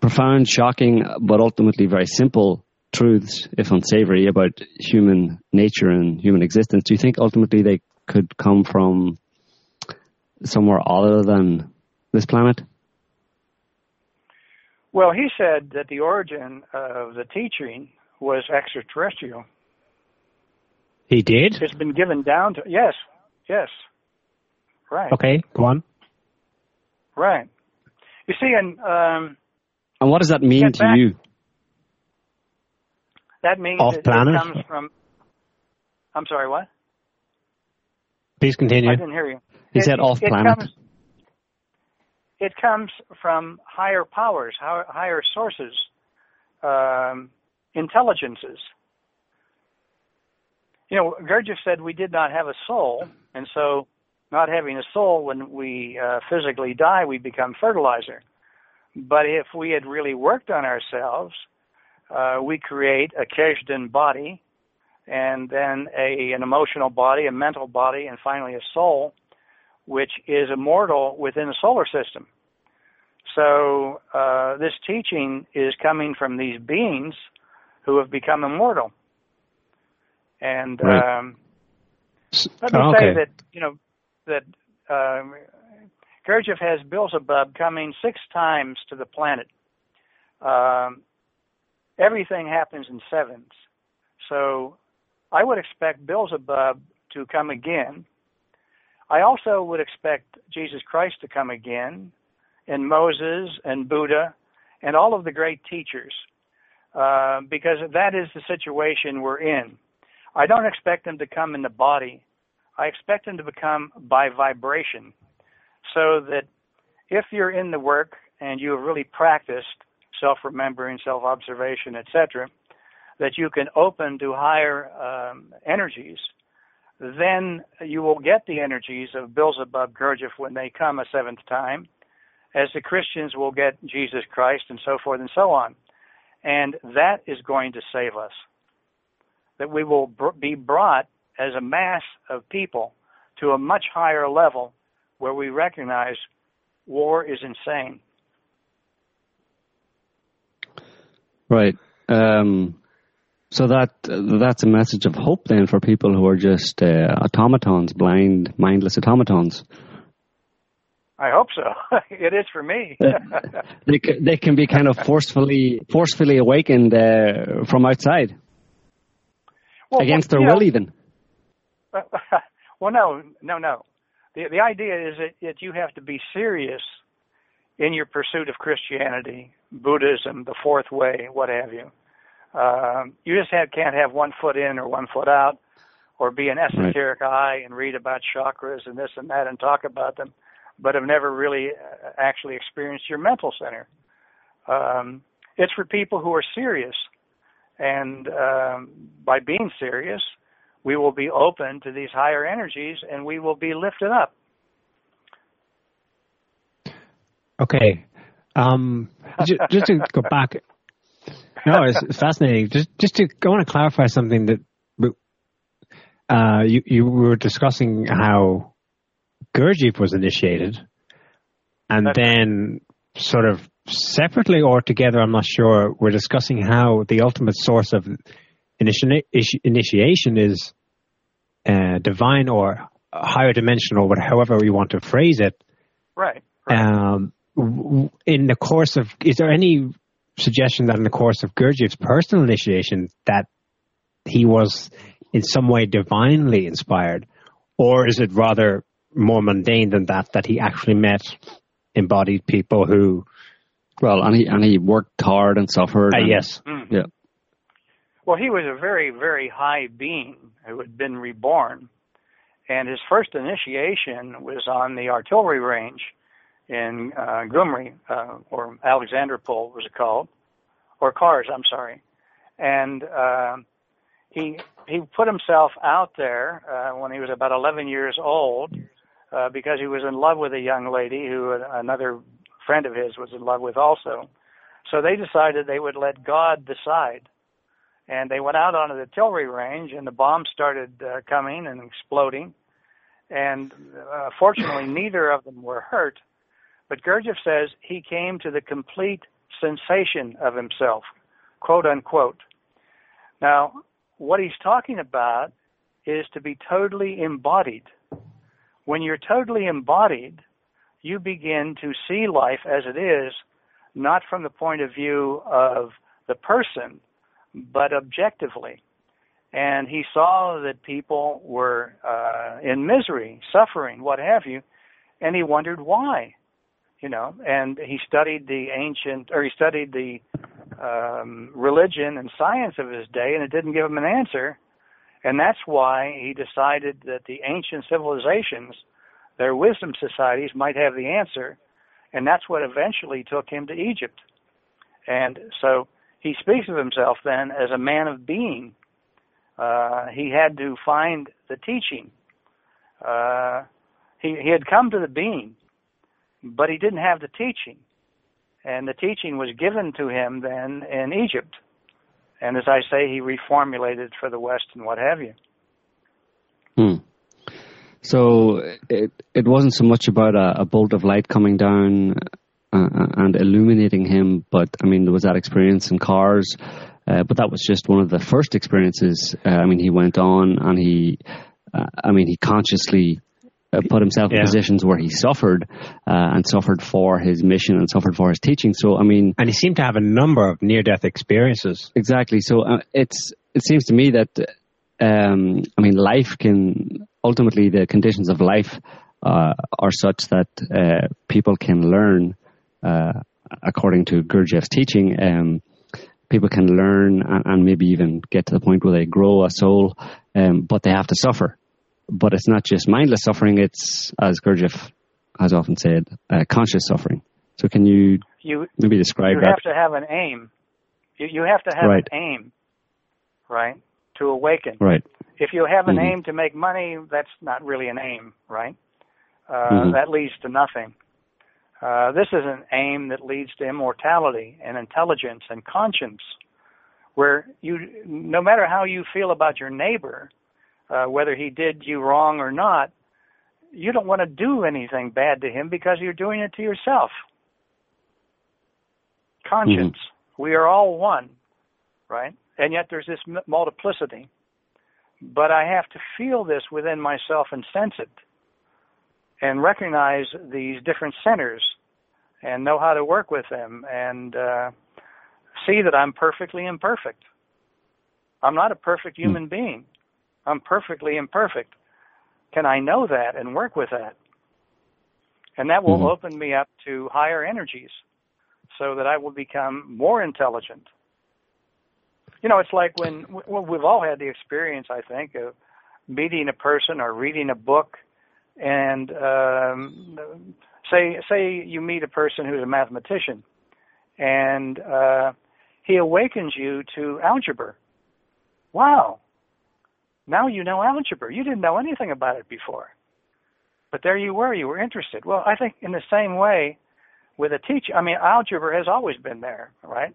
profound, shocking, but ultimately very simple truths, if unsavory, about human nature and human existence, do you think ultimately they could come from somewhere other than this planet? Well, he said that the origin of the teaching was extraterrestrial. He did? It's been given down to, yes, yes. Right. Okay, go on. Right. You see, and um, and what does that mean to back, you? That means Off it, planet? it comes from. I'm sorry, what? Please continue. I didn't hear you. He It- said off it planet. Comes, it comes from higher powers, higher, higher sources, um, intelligences. You know, Gurdjieff said we did not have a soul, and so not having a soul, when we uh, physically die, we become fertilizer. But if we had really worked on ourselves, uh, we create a Kesdjan body, and then a, an emotional body, a mental body, and finally a soul, which is immortal within the solar system. So uh, this teaching is coming from these beings who have become immortal. And Right. um, let me Oh, say that you know that um, has Beelzebub coming six times to the planet. Um, everything happens in sevens, so I would expect Beelzebub to come again. I also would expect Jesus Christ to come again, and Moses and Buddha, and all of the great teachers, uh, because that is the situation we're in. I don't expect them to come in the body. I expect them to become by vibration, so that if you're in the work and you have really practiced self-remembering, self-observation, etc., that you can open to higher um, energies, then you will get the energies of Beelzebub Gurdjieff when they come a seventh time, as the Christians will get Jesus Christ and so forth and so on. And that is going to save us. That we will br- be brought as a mass of people to a much higher level where we recognize war is insane. Right. Um, so that that's a message of hope then for people who are just uh, automatons, blind, mindless automatons. I hope so. it is for me. They c- they can be kind of forcefully forcefully awakened uh, from outside well, against their you know, will, even. well, no, no, no. The the idea is that, that you have to be serious in your pursuit of Christianity, Buddhism, the fourth way, what have you. Um, you just have, can't have one foot in or one foot out, or be an esoteric right. I and read about chakras and this and that and talk about them, but have never really uh, actually experienced your mental center. Um, it's for people who are serious, and um, by being serious, we will be open to these higher energies and we will be lifted up. Okay. Um, just, just to go back, no, it's fascinating. Just, just to, I want to clarify something that uh, you, you were discussing how Gurdjieff was initiated, and That's then sort of separately or together, I'm not sure, we're discussing how the ultimate source of initi- initiation is uh, divine or higher dimensional, however you want to phrase it. Right. right. Um, in the course of, is there any suggestion that in the course of Gurdjieff's personal initiation that he was in some way divinely inspired, or is it rather more mundane than that? That he actually met embodied people who, well, and he and he worked hard and suffered. Uh, and, yes, mm. yeah. Well, he was a very very high being who had been reborn, and his first initiation was on the artillery range in uh, Gyumri, uh, or Alexandropol was it called, or Kars, I'm sorry, and uh, he he put himself out there uh, when he was about 11 years old uh, because he was in love with a young lady who another friend of his was in love with also. So they decided they would let God decide. And they went out onto the artillery range, and the bombs started uh, coming and exploding. And uh, fortunately, neither of them were hurt. But Gurdjieff says he came to the complete sensation of himself, quote unquote. Now, what he's talking about is to be totally embodied. When you're totally embodied, you begin to see life as it is, not from the point of view of the person, but objectively. And he saw that people were uh, in misery, suffering, what have you, and he wondered why you know, and he studied the ancient, or he studied the um, religion and science of his day, and it didn't give him an answer. And that's why he decided that the ancient civilizations, their wisdom societies, might have the answer. And that's what eventually took him to Egypt. And so he speaks of himself then as a man of being. Uh, he had to find the teaching. Uh, he, he had come to the being but he didn't have the teaching. And the teaching was given to him then in Egypt. And as I say, he reformulated for the West and what have you. Hmm. So it it wasn't so much about a, a bolt of light coming down uh, uh, and illuminating him, but I mean there was that experience in Kars, uh, but that was just one of the first experiences. Uh, I mean he went on and he, uh, I mean he consciously uh, put himself yeah. in positions where he suffered uh, and suffered for his mission and suffered for his teaching. So I mean, and he seemed to have a number of near-death experiences. Exactly. So it's it seems to me that um, I mean, life can ultimately the conditions of life uh, are such that uh, people can learn according to Gurdjieff's teaching. Um, people can learn and, and, maybe even get to the point where they grow a soul, um, but they have to suffer but it's not just mindless suffering, it's, as Gurdjieff has often said, uh, conscious suffering. So can you, you maybe describe you that? You have to have an aim. You, you have to have right. an aim, right, to awaken. Right. If you have an mm-hmm. aim to make money, that's not really an aim, right? Uh, mm-hmm. That leads to nothing. Uh, this is an aim that leads to immortality and intelligence and conscience, where you, no matter how you feel about your neighbor, uh, whether he did you wrong or not, you don't want to do anything bad to him because you're doing it to yourself. Conscience. Mm-hmm. We are all one, right? And yet there's this multiplicity. But I have to feel this within myself and sense it and recognize these different centers and know how to work with them and uh, see that I'm perfectly imperfect. I'm not a perfect hmm. human being. I'm perfectly imperfect. Can I know that and work with that? And that will mm-hmm. open me up to higher energies so that I will become more intelligent. You know, it's like when, when we've all had the experience, I think, of meeting a person or reading a book, and um, say say you meet a person who's a mathematician, and uh, he awakens you to algebra. Wow! Now you know algebra. You didn't know anything about it before, but there you were. You were interested. Well, I think in the same way with a teacher. I mean, algebra has always been there, right?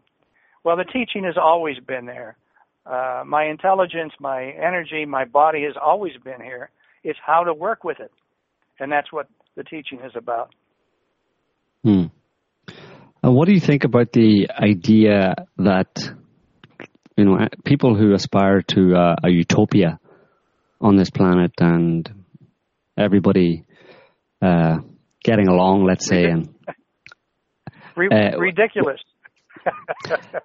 Well, the teaching has always been there. Uh, my intelligence, my energy, my body has always been here. It's how to work with it, and that's what the teaching is about. Hmm. Uh, what do you think about the idea that you know people who aspire to uh, a utopia on this planet and everybody uh, getting along, let's say, and uh, ridiculous.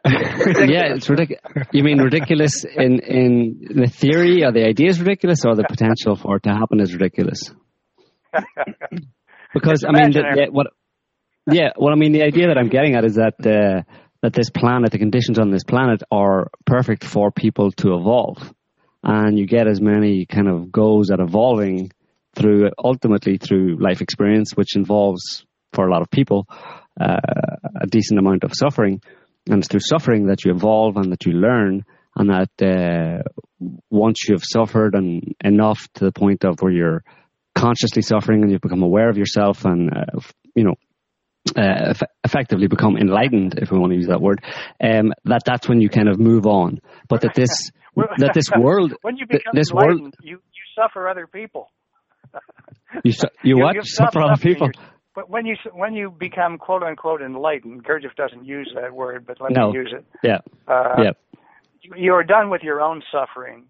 yeah, it's ridiculous. You mean ridiculous in in the theory, or the idea is ridiculous, or the potential for it to happen is ridiculous? Because I mean, the, the, what? Yeah, well, I mean, the idea that I'm getting at is that uh, that this planet, the conditions on this planet, are perfect for people to evolve, and you get as many kind of goes at evolving through ultimately through life experience, which involves for a lot of people uh, a decent amount of suffering. And it's through suffering that you evolve and that you learn, and that uh, once you've suffered and enough to the point of where you're consciously suffering and you've become aware of yourself and uh, you know uh, effectively become enlightened, if we want to use that word, um, that that's when you kind of move on. But that this that this world, when you become this enlightened, world, you you suffer other people. you su- you, You- what you've suffer other people. your- But when you when you become quote unquote enlightened, Gurdjieff doesn't use that word, but let No. me use it. Yeah, Uh, yeah, you're done with your own suffering.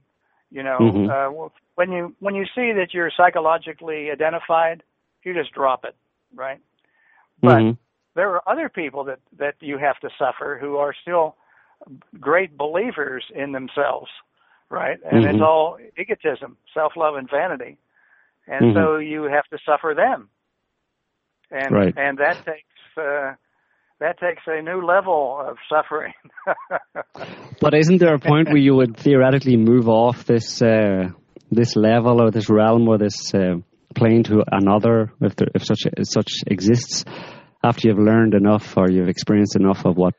You know, Mhm. uh, when you when you see that you're psychologically identified, you just drop it, right? But Mhm. there are other people that that you have to suffer who are still great believers in themselves, right? And Mhm. it's all egotism, self-love, and vanity, and so you have to suffer them, and Right. and that takes. Uh, that takes a new level of suffering. But isn't there a point where you would theoretically move off this uh, this level or this realm or this uh, plane to another, if there, if such such exists, after you've learned enough or you've experienced enough of what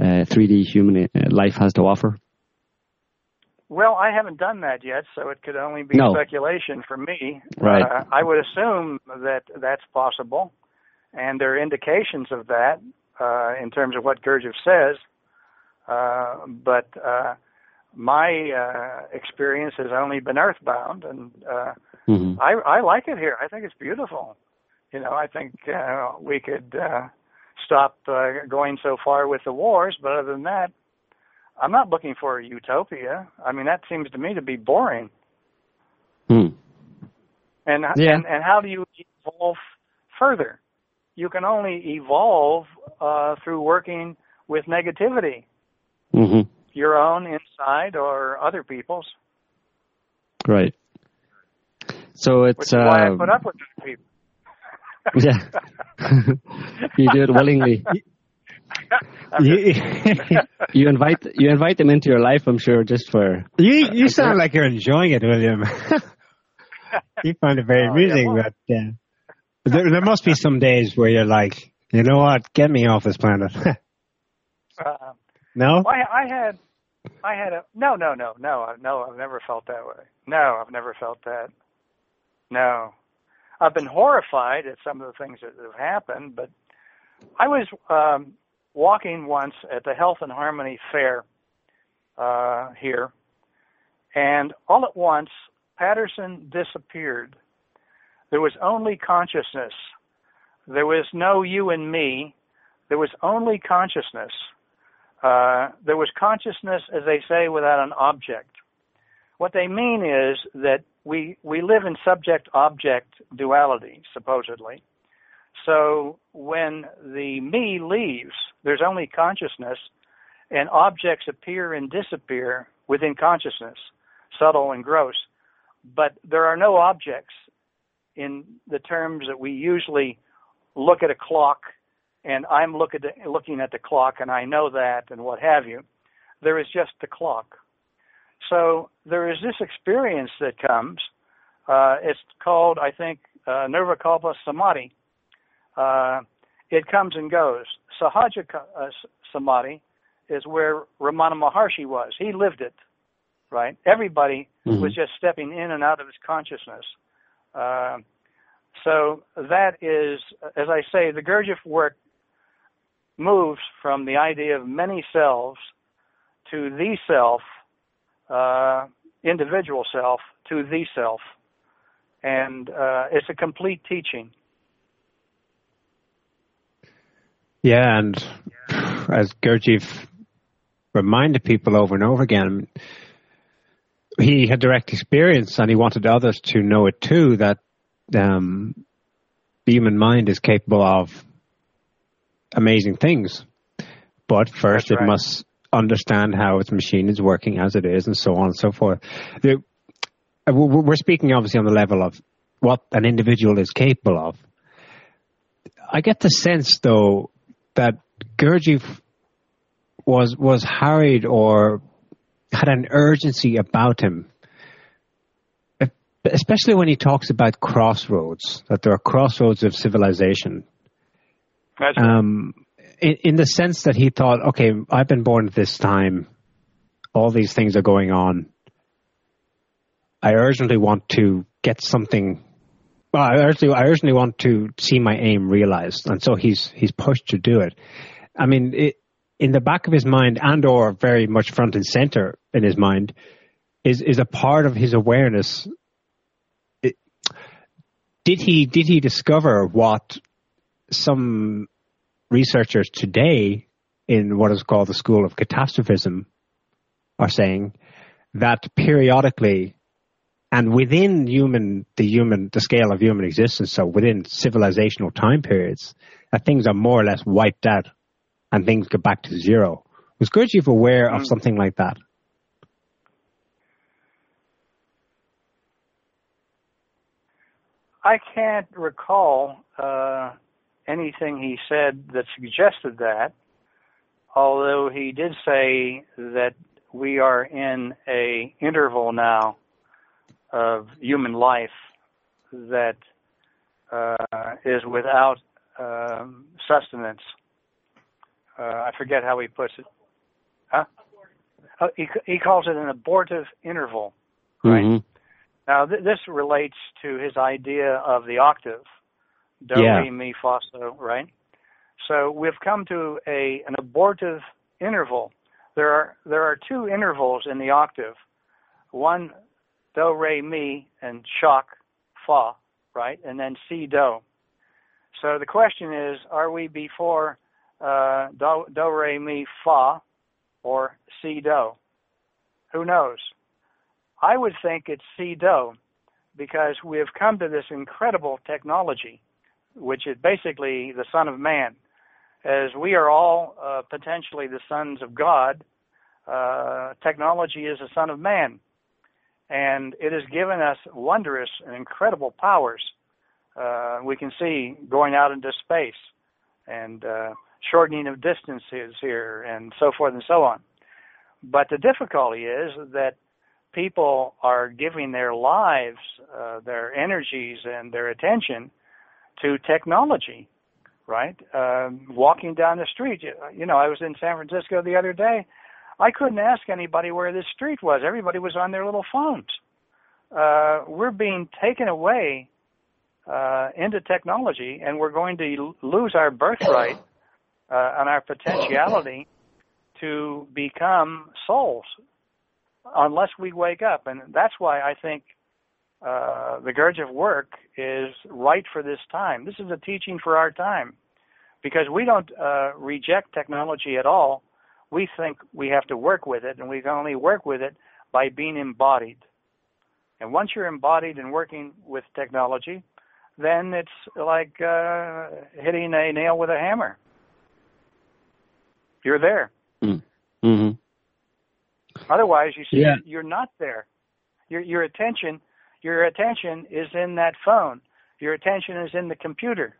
uh, 3D human uh, life has to offer? Well, I haven't done that yet, so it could only be No. speculation for me. Right. Uh, I would assume that that's possible, and there are indications of that uh, in terms of what Gurdjieff says. Uh, but uh, my uh, experience has only been earthbound, and uh, hmm I, I like it here. I think it's beautiful. You know, I think uh, we could uh, stop uh, going so far with the wars, but other than that, I'm not looking for a utopia. I mean, that seems to me to be boring. Hmm. And Yeah. and, and how do you evolve further? You can only evolve uh, through working with negativity, hmm your own inside or other people's, Right. So which it's is why I uh, put up with those people. yeah. you do it willingly. I'm You, You invite you invite them into your life, I'm sure, just for you, you sound like you're enjoying it, William. you find it very Oh, yeah, amusing, well- but uh, there, there must be some days where you're like, you know what, get me off this planet. uh, no? I, I had, I had a no, no, no, no, I- no. I've never felt that way. No, I've never felt that. No, I've been horrified at some of the things that have happened, but I was um, walking once at the Health and Harmony Fair uh, here, and all at once Patterson disappeared. There was only consciousness. There was no you and me. There was only consciousness. Uh, there was consciousness, as they say, without an object. What they mean is that we we live in subject-object duality, supposedly. So when the me leaves, there's only consciousness, and objects appear and disappear within consciousness, subtle and gross. But there are no objects in the terms that we usually look at a clock and I'm look at the, looking at the clock and I know that and what have you. There is just the clock. So there is this experience that comes. Uh, it's called, I think, uh, Nirvikalpa Samadhi. Uh, it comes and goes. Sahaja uh, Samadhi is where Ramana Maharshi was. He lived it, right? Everybody mm-hmm. was just stepping in and out of his consciousness. Uh, so that is, as I say, the Gurdjieff work moves from the idea of many selves to the self, uh, individual self, to the self. And uh, it's a complete teaching. Yeah, and as Gurdjieff reminded people over and over again, he had direct experience and he wanted others to know it too that um, the human mind is capable of amazing things. But first, right. it must understand how its machine is working as it is, and so on and so forth. The, uh, we're speaking obviously on the level of what an individual is capable of. I get the sense, though, that Gurdjieff was was harried or had an urgency about him especially when he talks about crossroads, that there are crossroads of civilization. Right. Um, in, in, the sense that he thought, okay, I've been born at this time, all these things are going on. I urgently want to get something. Well, I urgently, I urgently want to see my aim realized, and so he's he's pushed to do it. I mean, it, in the back of his mind, and or very much front and center in his mind, is is a part of his awareness. Did he did he discover what some researchers today in what is called the school of catastrophism are saying that periodically and within human the human the scale of human existence so within civilizational time periods that things are more or less wiped out and things go back to zero was Gurdjieff aware of mm. something like that I can't recall uh, anything he said that suggested that, although he did say that we are in a interval now of human life that uh, is without um, sustenance. Uh, I forget how he puts it. Huh? Uh, he, he calls it an abortive interval, right? Mm-hmm. Now, th- this relates to his idea of the octave, do, yeah. re, mi, fa, so, right? So we've come to a an abortive interval. There are there are two intervals in the octave, one do, re, mi, and shock, fa, right, and then si, do. So the question is, are we before uh, do, do, re, mi, fa, or si, do? Who knows? I would think it's C-DO because we have come to this incredible technology, which is basically the Son of Man. As we are all uh, potentially the sons of God, uh, technology is the Son of Man. And it has given us wondrous and incredible powers. Uh, we can see going out into space and uh, shortening of distances here and so forth and so on. But the difficulty is that people are giving their lives, uh, their energies, and their attention to technology, right? Um, walking down the street, you know, I was in San Francisco the other day. I couldn't ask anybody where this street was. Everybody was on their little phones. Uh, we're being taken away uh, into technology, and we're going to lose our birthright uh, and our potentiality to become souls unless we wake up. And that's why I think uh, the Gurdjieff work is right for this time. This is a teaching for our time because we don't uh, reject technology at all. We think we have to work with it, and we can only work with it by being embodied. And once you're embodied and working with technology, then it's like uh, hitting a nail with a hammer. You're there. Mm. Mm-hmm. Otherwise, you see, yeah. you're not there. Your your attention, your attention is in that phone. Your attention is in the computer.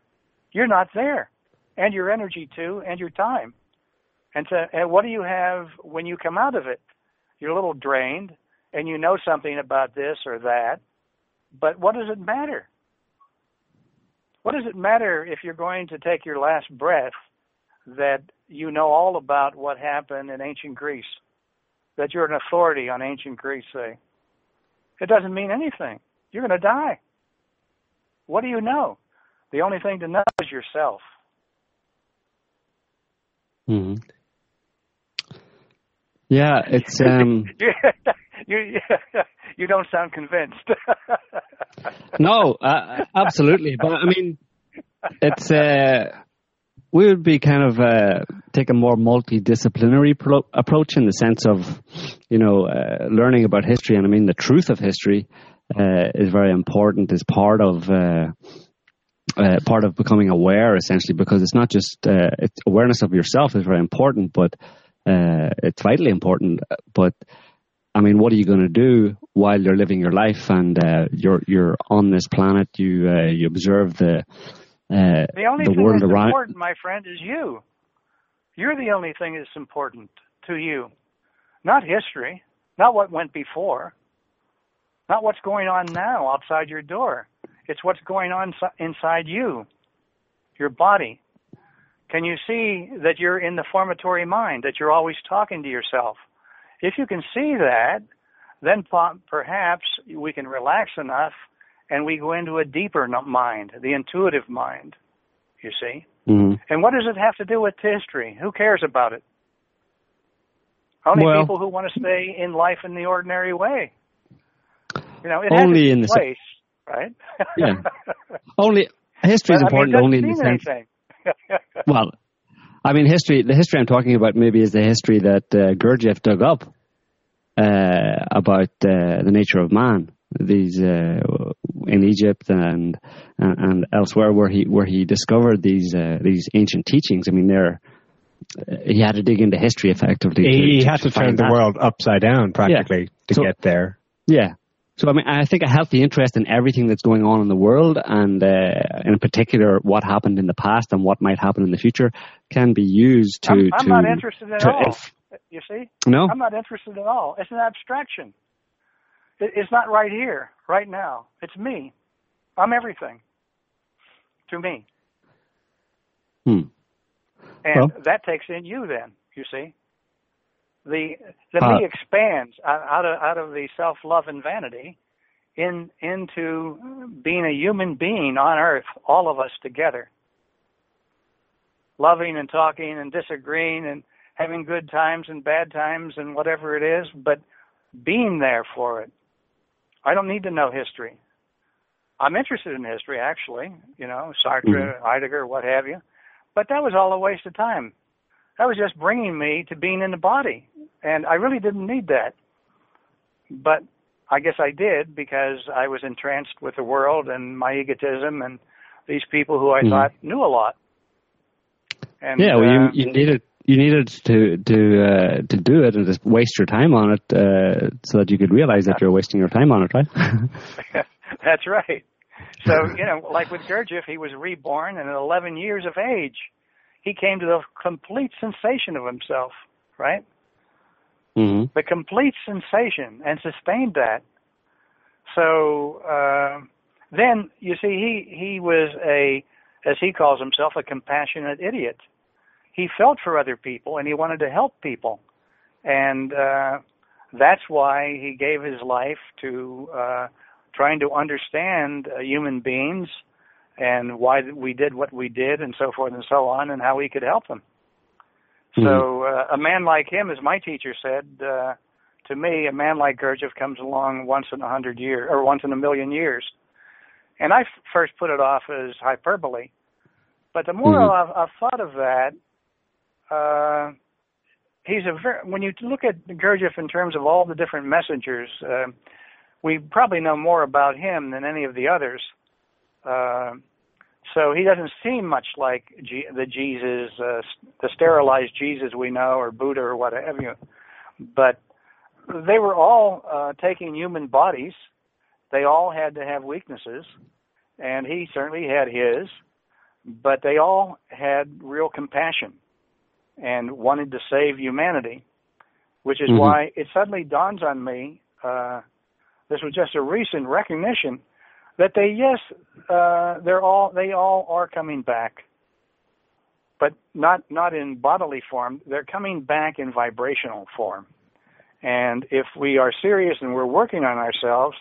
You're not there, and your energy too, and your time. And so, and what do you have when you come out of it? You're a little drained. and you know something about this or that, but what does it matter? What does it matter if you're going to take your last breath that you know all about what happened in ancient Greece? That you're an authority on ancient Greece, say? It doesn't mean anything. You're going to die. What do you know? The only thing to know is yourself. hmm Yeah, it's um. you you, you don't sound convinced. no, uh, absolutely, but I mean, it's uh, we would be kind of uh, take a more multidisciplinary pro- approach in the sense of, you know, uh, learning about history, and I mean the truth of history uh, is very important as part of. Uh, uh, part of becoming aware, essentially, because it's not just uh, it's awareness of yourself is very important, but it's vitally important. But I mean, what are you going to do while you're living your life and you're you're on this planet? You you observe the uh, the only the thing that's around. important, my friend, is you. You're the only thing that's important to you, not history, not what went before, not what's going on now outside your door. It's what's going on si- inside you, your body. Can you see that you're in the formatory mind, that you're always talking to yourself? If you can see that, then perhaps we can relax enough and we go into a deeper mind, the intuitive mind, you see? Mhm. And what does it have to do with history? Who cares about it? Only Well- people who want to stay in life in the ordinary way. You know, it Only in the se- place, right? Yeah. Only history is But, I mean, important only in the sense. Well, I mean, history. The history I'm talking about maybe is the history that uh, Gurdjieff dug up uh, about uh, the nature of man. These uh, in Egypt and, and and elsewhere where he where he discovered these uh, these ancient teachings. I mean, they're uh, he had to dig into history effectively. He to, had to turn the that. world upside down practically to So- get there. Yeah. So I mean, I think a healthy interest in everything that's going on in the world, and uh, in particular what happened in the past and what might happen in the future, can be used to. I'm, I'm to, not interested at to all. inf- you see? no. I'm not interested at all. It's an abstraction. It, it's not right here, right now. It's me. I'm everything to me. Hmm. And Well- that takes in you then, you see. The the Uh, me expands out out of out of the self love and vanity in into being a human being on earth, all of us together. Loving and talking and disagreeing and having good times and bad times and whatever it is, but being there for it. I don't need to know history. I'm interested in history, actually, you know, Sartre, Heidegger, what have you. But that was all a waste of time. That was just bringing me to being in the body. And I really didn't need that. But I guess I did because I was entranced with the world and my egotism and these people who I Mhm. thought knew a lot. And, Yeah. Well, uh, you you needed you needed to to uh, to do it and just waste your time on it uh, so that you could realize that you're wasting your time on it, right? That's right. So, you know, like with Gurdjieff, he was reborn, and at 11 years of age, he came to the complete sensation of himself, right? hmm The complete sensation, and sustained that. So uh, then, you see, he he was a, as he calls himself, a compassionate idiot. He felt for other people, and he wanted to help people, and uh, that's why he gave his life to uh, trying to understand uh, human beings and why we did what we did and so forth and so on and how we could help them. So uh, a man like him, as my teacher said uh, to me, a man like Gurdjieff comes along once in a hundred years or once in a million years. And I f- first put it off as hyperbole, but the more Mhm. I've, I've thought of that, uh, he's a when you look at Gurdjieff in terms of all the different messengers, uh, we probably know more about him than any of the others. Uh, so he doesn't seem much like G- the Jesus, uh, the sterilized Jesus we know, or Buddha, or what have you. But they were all uh, taking human bodies. They all had to have weaknesses, and he certainly had his. But they all had real compassion and wanted to save humanity, which is Mhm. why it suddenly dawns on me uh, this was just a recent recognition that they yes uh, they're all they all are coming back, but not not in bodily form. They're coming back in vibrational form, and if we are serious and we're working on ourselves,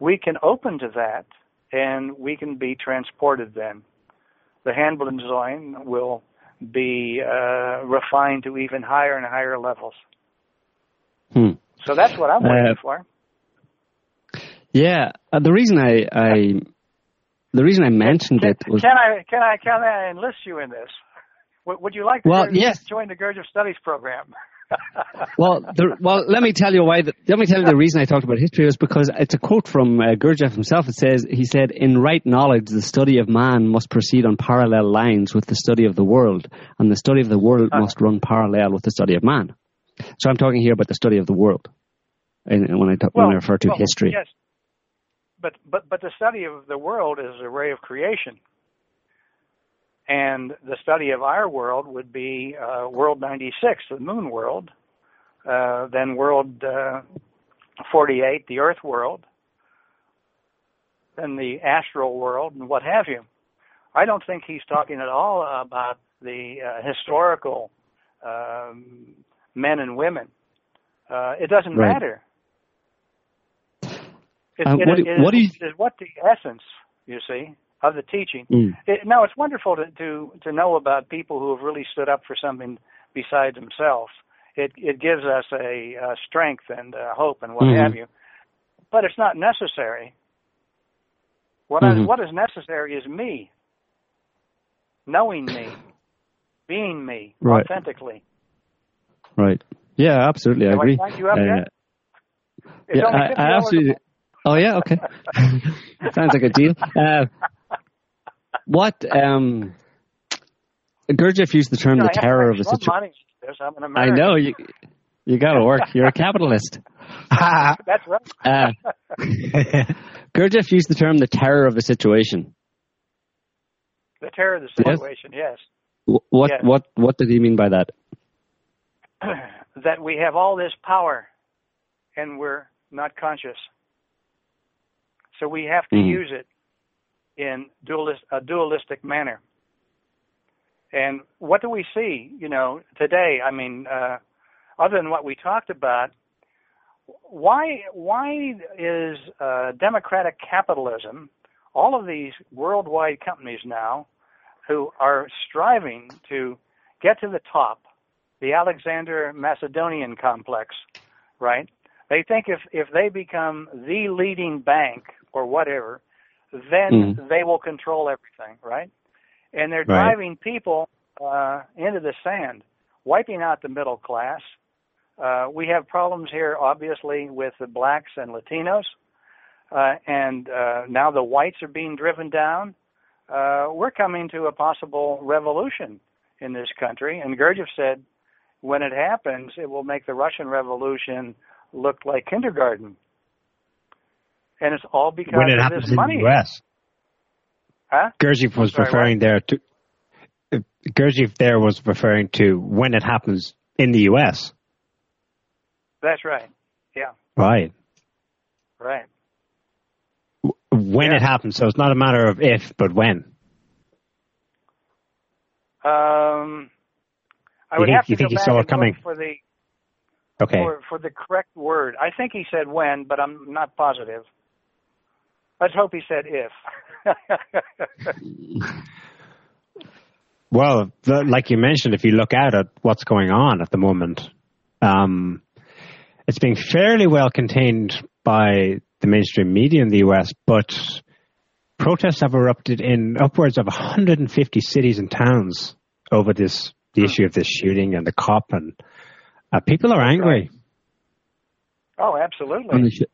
we can open to that, and we can be transported. Then, the Hanbledzoin will be uh, refined to even higher and higher levels. Hmm. So that's what I'm waiting uh, for. Yeah, uh, the reason I, I the reason I mentioned can, it was can I can I can I enlist you in this? Would you like to well, yes. join the Gurdjieff Studies program? Well, the, well, let me tell you why. The, let me tell you the reason I talked about history was because it's a quote from uh, Gurdjieff himself. It says he said, "In right knowledge, the study of man must proceed on parallel lines with the study of the world, and the study of the world uh, must run parallel with the study of man." So I'm talking here about the study of the world, and when I talk, well, when I refer to well, history. Yes, but but but the study of the world is a ray of creation, and the study of our world would be uh, World 96, the Moon world, uh, then World uh, 48, the Earth world, then the astral world, and what have you. I don't think he's talking at all about the uh, historical um, men and women. Uh, it doesn't right. matter. It, uh, it, what, it, what is, what the essence, you see, of the teaching. Mm. It, now, it's wonderful to, to to know about people who have really stood up for something besides themselves. It it gives us a, a strength and a hope and what mm-hmm. have you. But it's not necessary. What mm-hmm. I, what is necessary is me, knowing me, being me right. authentically. Right. Yeah, absolutely. I agree. I you up uh, yet? It's yeah, I, I absolutely. Oh yeah, okay. Sounds like a deal. Uh, what um, Gurdjieff used the term You know, the terror of a situation. I'm an I American. know you. You got to work. You're a capitalist. That's right. Uh, Gurdjieff used the term the terror of a situation. the terror of the situation, yes. Wh- What Yes. what what did he mean by that? that we have all this power and we're not conscious. So we have to Mhm. use it in dualist, a dualistic manner. And what do we see, you know, today? I mean, uh, other than what we talked about, why why is uh, democratic capitalism, all of these worldwide companies now, who are striving to get to the top, the Alexander Macedonian complex, right? They think if if they become the leading bank or whatever, then Mhm. they will control everything, right? And they're Right. driving people uh, into the sand, wiping out the middle class. Uh, we have problems here, obviously, with the blacks and Latinos, uh, and uh, now the whites are being driven down. Uh, we're coming to a possible revolution in this country, and Gurdjieff said, when it happens, it will make the Russian Revolution look like kindergarten, and it's all because when it of happens this in money. the U.S. Huh? Gurdjieff was Sorry, referring there to uh, Gurdjieff there was referring to when it happens in the U.S. That's right. Yeah, Right. right. When Yeah. it happens, so it's not a matter of if, but when. Um, I You would think- have to you think go you back saw it and look coming? for the Okay. for, for the correct word. I think he said when, but I'm not positive. Let's hope he said if. Well, the, like you mentioned, if you look out at what's going on at the moment, um, it's being fairly well contained by the mainstream media in the US, but protests have erupted in upwards of 150 cities and towns over this the issue of this shooting and the cop, and uh, people are angry. oh, And absolutely, they should.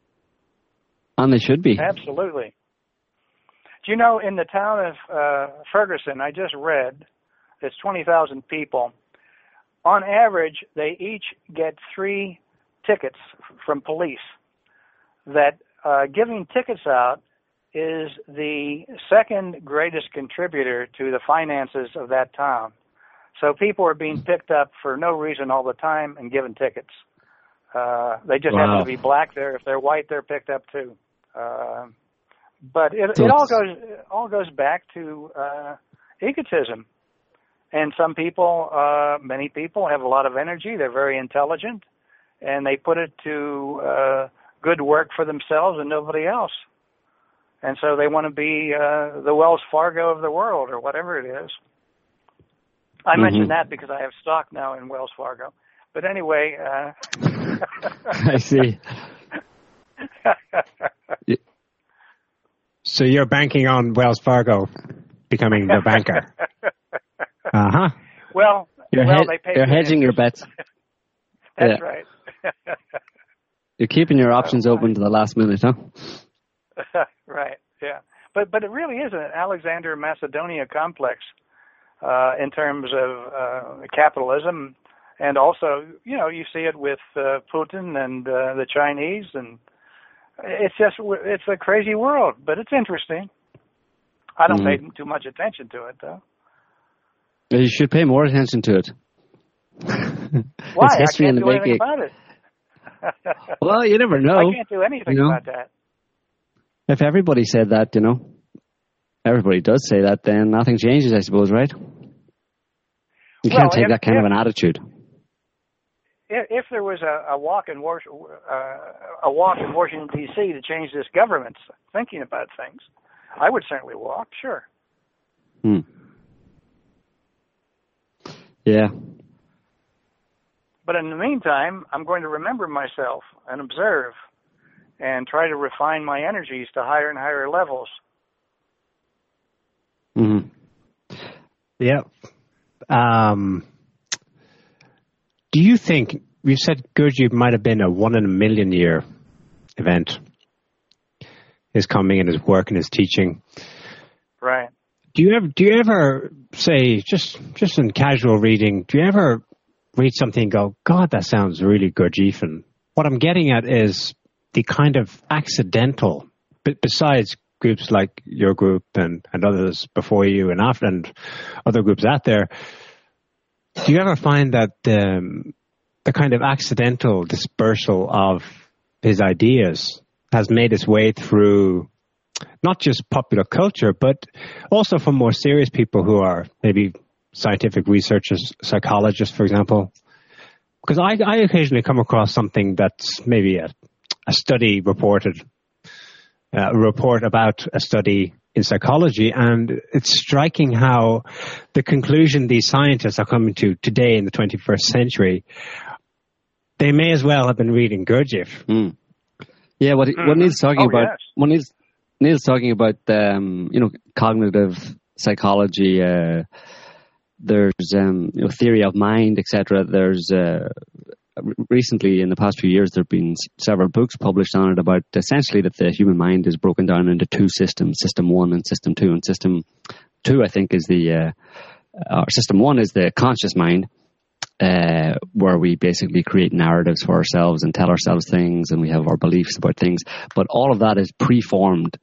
And they should be. absolutely. Do you know in the town of uh, Ferguson? I just read it's twenty thousand people. On average, they each get three tickets f- from police. That uh, giving tickets out is the second greatest contributor to the finances of that town. So people are being picked up for no reason all the time and given tickets. Uh, they just wow. happen to be black there. If they're white, they're picked up too. Uh, but it, it all goes it all goes back to uh, egotism. And some people, uh, many people, have a lot of energy. They're very intelligent, and they put it to uh, good work for themselves and nobody else. And so they want to be uh, the Wells Fargo of the world, or whatever it is. I Mhm. mention that because I have stock now in Wells Fargo. But anyway, uh, I see. So you're banking on Wells Fargo becoming the banker. Uh huh. well, You're, well, pay you're hedging your bets. That's yeah. right. You're keeping your options open to the last minute, huh? right. Yeah. But but it really is an Alexander Macedonia complex uh, in terms of uh, capitalism, and also you know you see it with uh, Putin and uh, the Chinese, and it's just it's a crazy world, but it's interesting. I don't Mhm. pay too much attention to it though. You should pay more attention to it. Why? It's history I can't the do anything making. about it. Well, you never know. I can't do anything you know. about that. If everybody said that, you know, everybody does say that, then nothing changes, I suppose, right? You Well, can't take if- that kind of an attitude. If, if there was a, a walk in uh, a walk in Washington D.C. to change this government's thinking about things, I would certainly walk. Sure. Hmm. Yeah. But in the meantime, I'm going to remember myself and observe, and try to refine my energies to higher and higher levels. hmm Yeah. Um, do you think you said Gurdjieff might have been a one in a million year event? His coming and his work and his teaching. Right. Do you ever do you ever say just just in casual reading? Do you ever read something and go, God, that sounds really Gurdjieffian? What I'm getting at is the kind of accidental, but besides groups like your group and, and others before you and after and other groups out there, do you ever find that um, the kind of accidental dispersal of his ideas has made its way through not just popular culture, but also from more serious people who are maybe scientific researchers, psychologists, for example? Because I, I occasionally come across something that's maybe a, a study reported, uh, a report about a study in psychology, and it's striking how the conclusion these scientists are coming to today in the 21st century, they may as well have been reading Gurdjieff. Mm. Yeah, what what Mhm. Niall's talking Oh, about, yes. what Niall's, Niall's talking about, um, you know, cognitive psychology. Uh, there's um, you know theory of mind, etc. There's uh, re- recently in the past few years there have been several books published on it about essentially that the human mind is broken down into two systems: system one and system two. And system two, I think, is the uh, or system one is the conscious mind, uh, where we basically create narratives for ourselves and tell ourselves things, and we have our beliefs about things. But all of that is preformed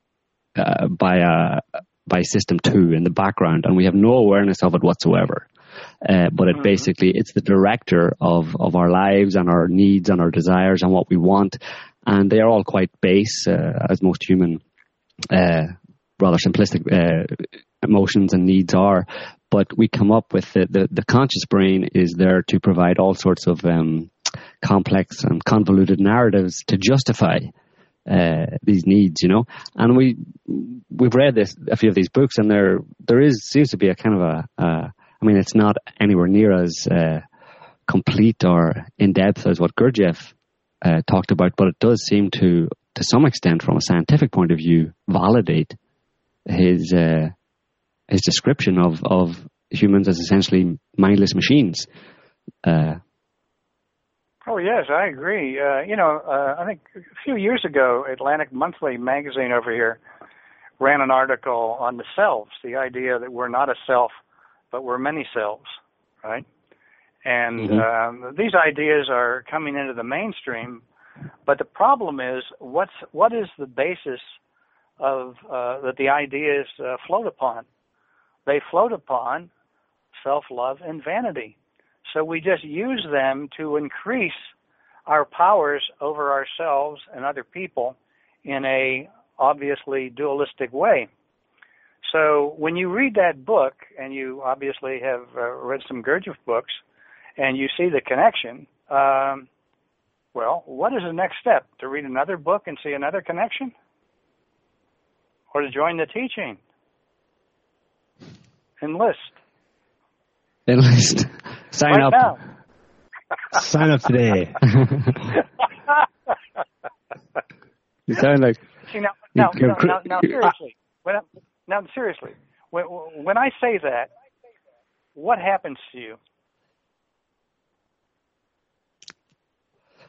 uh, by a by system two in the background, and we have no awareness of it whatsoever. Uh, but it Mhm. basically it's the director of of our lives and our needs and our desires and what we want, and they are all quite base, uh, as most human, uh, rather simplistic uh, emotions and needs are. But we come up with the, the the conscious brain is there to provide all sorts of um, complex and convoluted narratives to justify uh, these needs, you know. And we we've read this a few of these books, and there there is seems to be a kind of a. Uh, I mean, it's not anywhere near as uh, complete or in depth as what Gurdjieff uh, talked about, but it does seem to, to some extent, from a scientific point of view, validate his uh, his description of of humans as essentially mindless machines. Uh, Oh yes, I agree. Uh, you know, uh, I think a few years ago, Atlantic Monthly magazine over here ran an article on the selves, the idea that we're not a self, but we're many selves, right? And Mhm. um, these ideas are coming into the mainstream, but the problem is, what's what is the basis of uh, that the ideas uh, float upon? They float upon self-love and vanity. So we just use them to increase our powers over ourselves and other people in a obviously dualistic way. So when you read that book, and you obviously have uh, read some Gurdjieff books, and you see the connection, um, well, what is the next step? To read another book and see another connection? Or to join the teaching? Enlist. Enlist. Sign right up. Now. Sign up today. you sound like. See, now, now, now, now, now seriously, when I, now seriously, when, when I say that, what happens to you?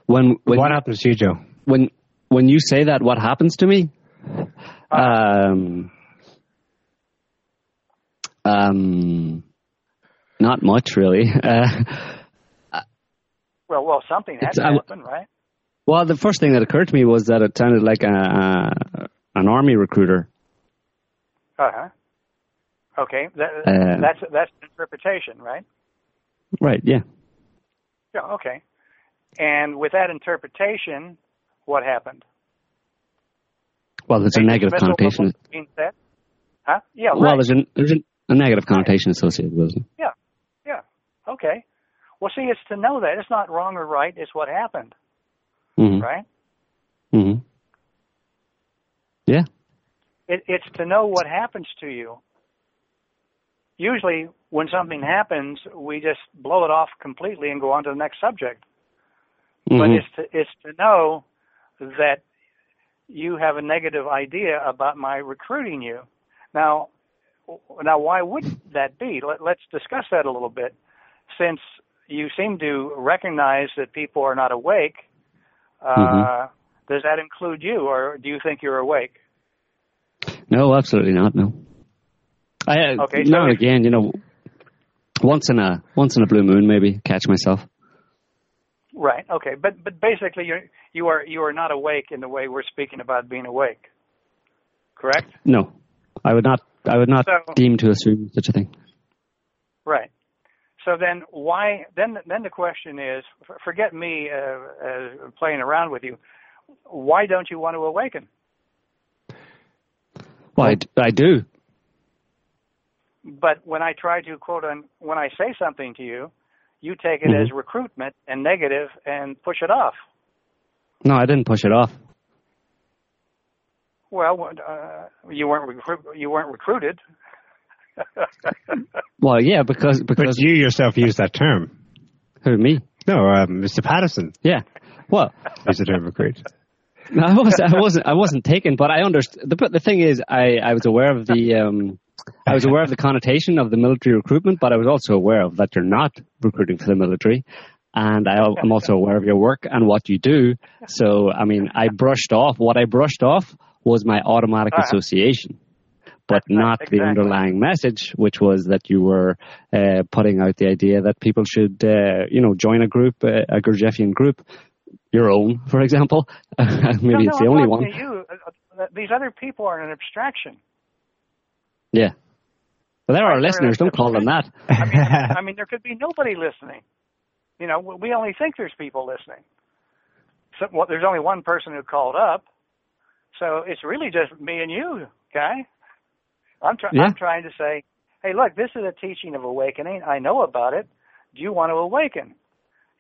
When, when what happens to you, Joe? When when you say that, what happens to me? Um, um, not much really. Uh, well, well, something had to happen, right? Well, the first thing that occurred to me was that it sounded like a, a an army recruiter. Uh huh. Okay, that, uh, that's that's interpretation, right? Right. Yeah. Yeah. Okay. And with that interpretation, what happened? Well, there's a negative connotation. Huh? Yeah. Well, right. there's, a, there's a negative connotation associated with it. Yeah. Yeah. Okay. Well, see, it's to know that it's not wrong or right; it's what happened. Mm-hmm. Right. Mm-hmm. Yeah. It, it's to know what happens to you. Usually, when something happens, we just blow it off completely and go on to the next subject. Mm-hmm. But it's to, it's to know that you have a negative idea about my recruiting you. Now, now, why would that be? Let, let's discuss that a little bit. Since you seem to recognize that people are not awake, uh, mm-hmm. does that include you, or do you think you're awake? No, absolutely not. No. I, uh, okay, now again, you know, once in a once in a blue moon, maybe catch myself. Right. Okay. But but basically, you you are you are not awake in the way we're speaking about being awake. Correct. No, I would not. I would not so, deem to assume such a thing. Right. So then, why? Then then the question is: forget me uh, uh, playing around with you. Why don't you want to awaken? Well, I, I do. But when I try to quote on when I say something to you, you take it mm-hmm. as recruitment and negative and push it off. No, I didn't push it off. Well, uh, you weren't recru- you weren't recruited. well, yeah, because because but you yourself used that term. Who me? No, um, Mr. Patterson. Yeah. Well, used the term recruit. No, I was I wasn't I wasn't taken, but I understood. The the thing is, I I was aware of the um I was aware of the connotation of the military recruitment, but I was also aware of that you're not recruiting for the military. And I, am also aware of your work and what you do. So, I mean, I brushed off, what I brushed off was my automatic uh-huh. association, but not exactly. the underlying message, which was that you were uh, putting out the idea that people should, uh, you know, join a group, uh, a Gurdjieffian group, your own, for example. Maybe no, it's no, the I'm only one. You. These other people are an abstraction. Yeah. Well, they're our listeners. Don't call them that. I mean, I mean, there could be nobody listening. You know, we only think there's people listening. So, well, there's only one person who called up, so it's really just me and you, guy. I'm, try- yeah. I'm trying to say, hey, look, this is a teaching of awakening. I know about it. Do you want to awaken?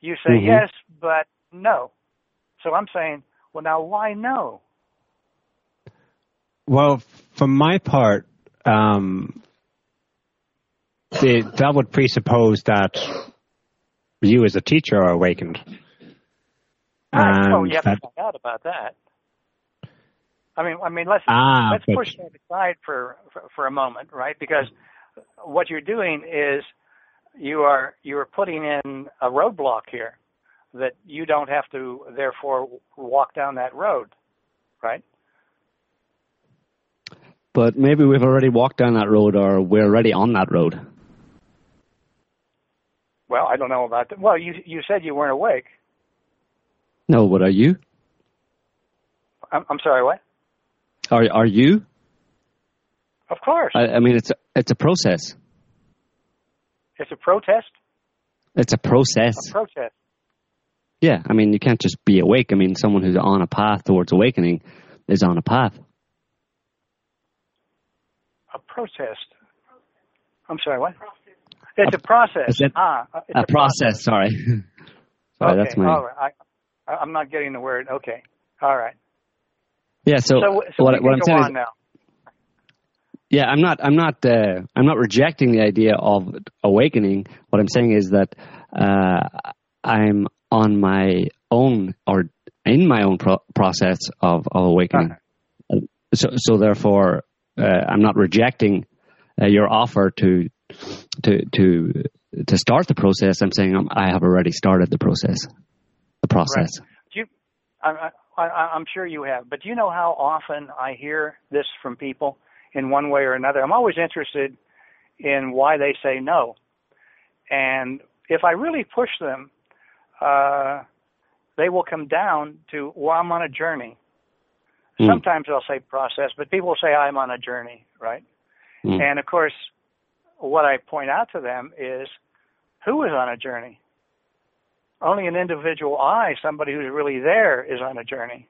You say mm-hmm. yes, but no. So I'm saying, well, now why no? Well, for my part, um, that would presuppose that you as a teacher are awakened. Right. oh, you have that, to find out about that. I mean, I mean, let's ah, let's push that aside for, for for a moment, right? Because what you're doing is you are you are putting in a roadblock here that you don't have to therefore walk down that road, right? But maybe we've already walked down that road, or we're already on that road. Well, I don't know about that. Well, you you said you weren't awake. No, but are you? I'm, I'm sorry. What? Are are you? Of course. I, I mean, it's a, it's a process. It's a protest. It's a process. A protest. Yeah, I mean, you can't just be awake. I mean, someone who's on a path towards awakening is on a path. A protest. I'm sorry, what? It's a process. Ah, it's a, a process, process. Sorry. sorry, okay, that's my. All right. I, I'm not getting the word. Okay. All right. Yeah. So, so, so what, what I'm saying is, now. Yeah, I'm not. I'm not. Uh, I'm not rejecting the idea of awakening. What I'm saying is that uh, I'm on my own or in my own pro- process of, of awakening. Uh-huh. So, so therefore, uh, I'm not rejecting uh, your offer to to to to start the process. I'm saying I'm, i have already started the process. The process. Right. Do you, I, I, I'm sure you have, but do you know how often I hear this from people in one way or another? I'm always interested in why they say no, and if I really push them uh, they will come down to, well, I'm on a journey. Mm. Sometimes they'll say process, but people will say I'm on a journey, right? Mm. And of course, what I point out to them is who is on a journey? Only an individual I, somebody who's really there, is on a journey.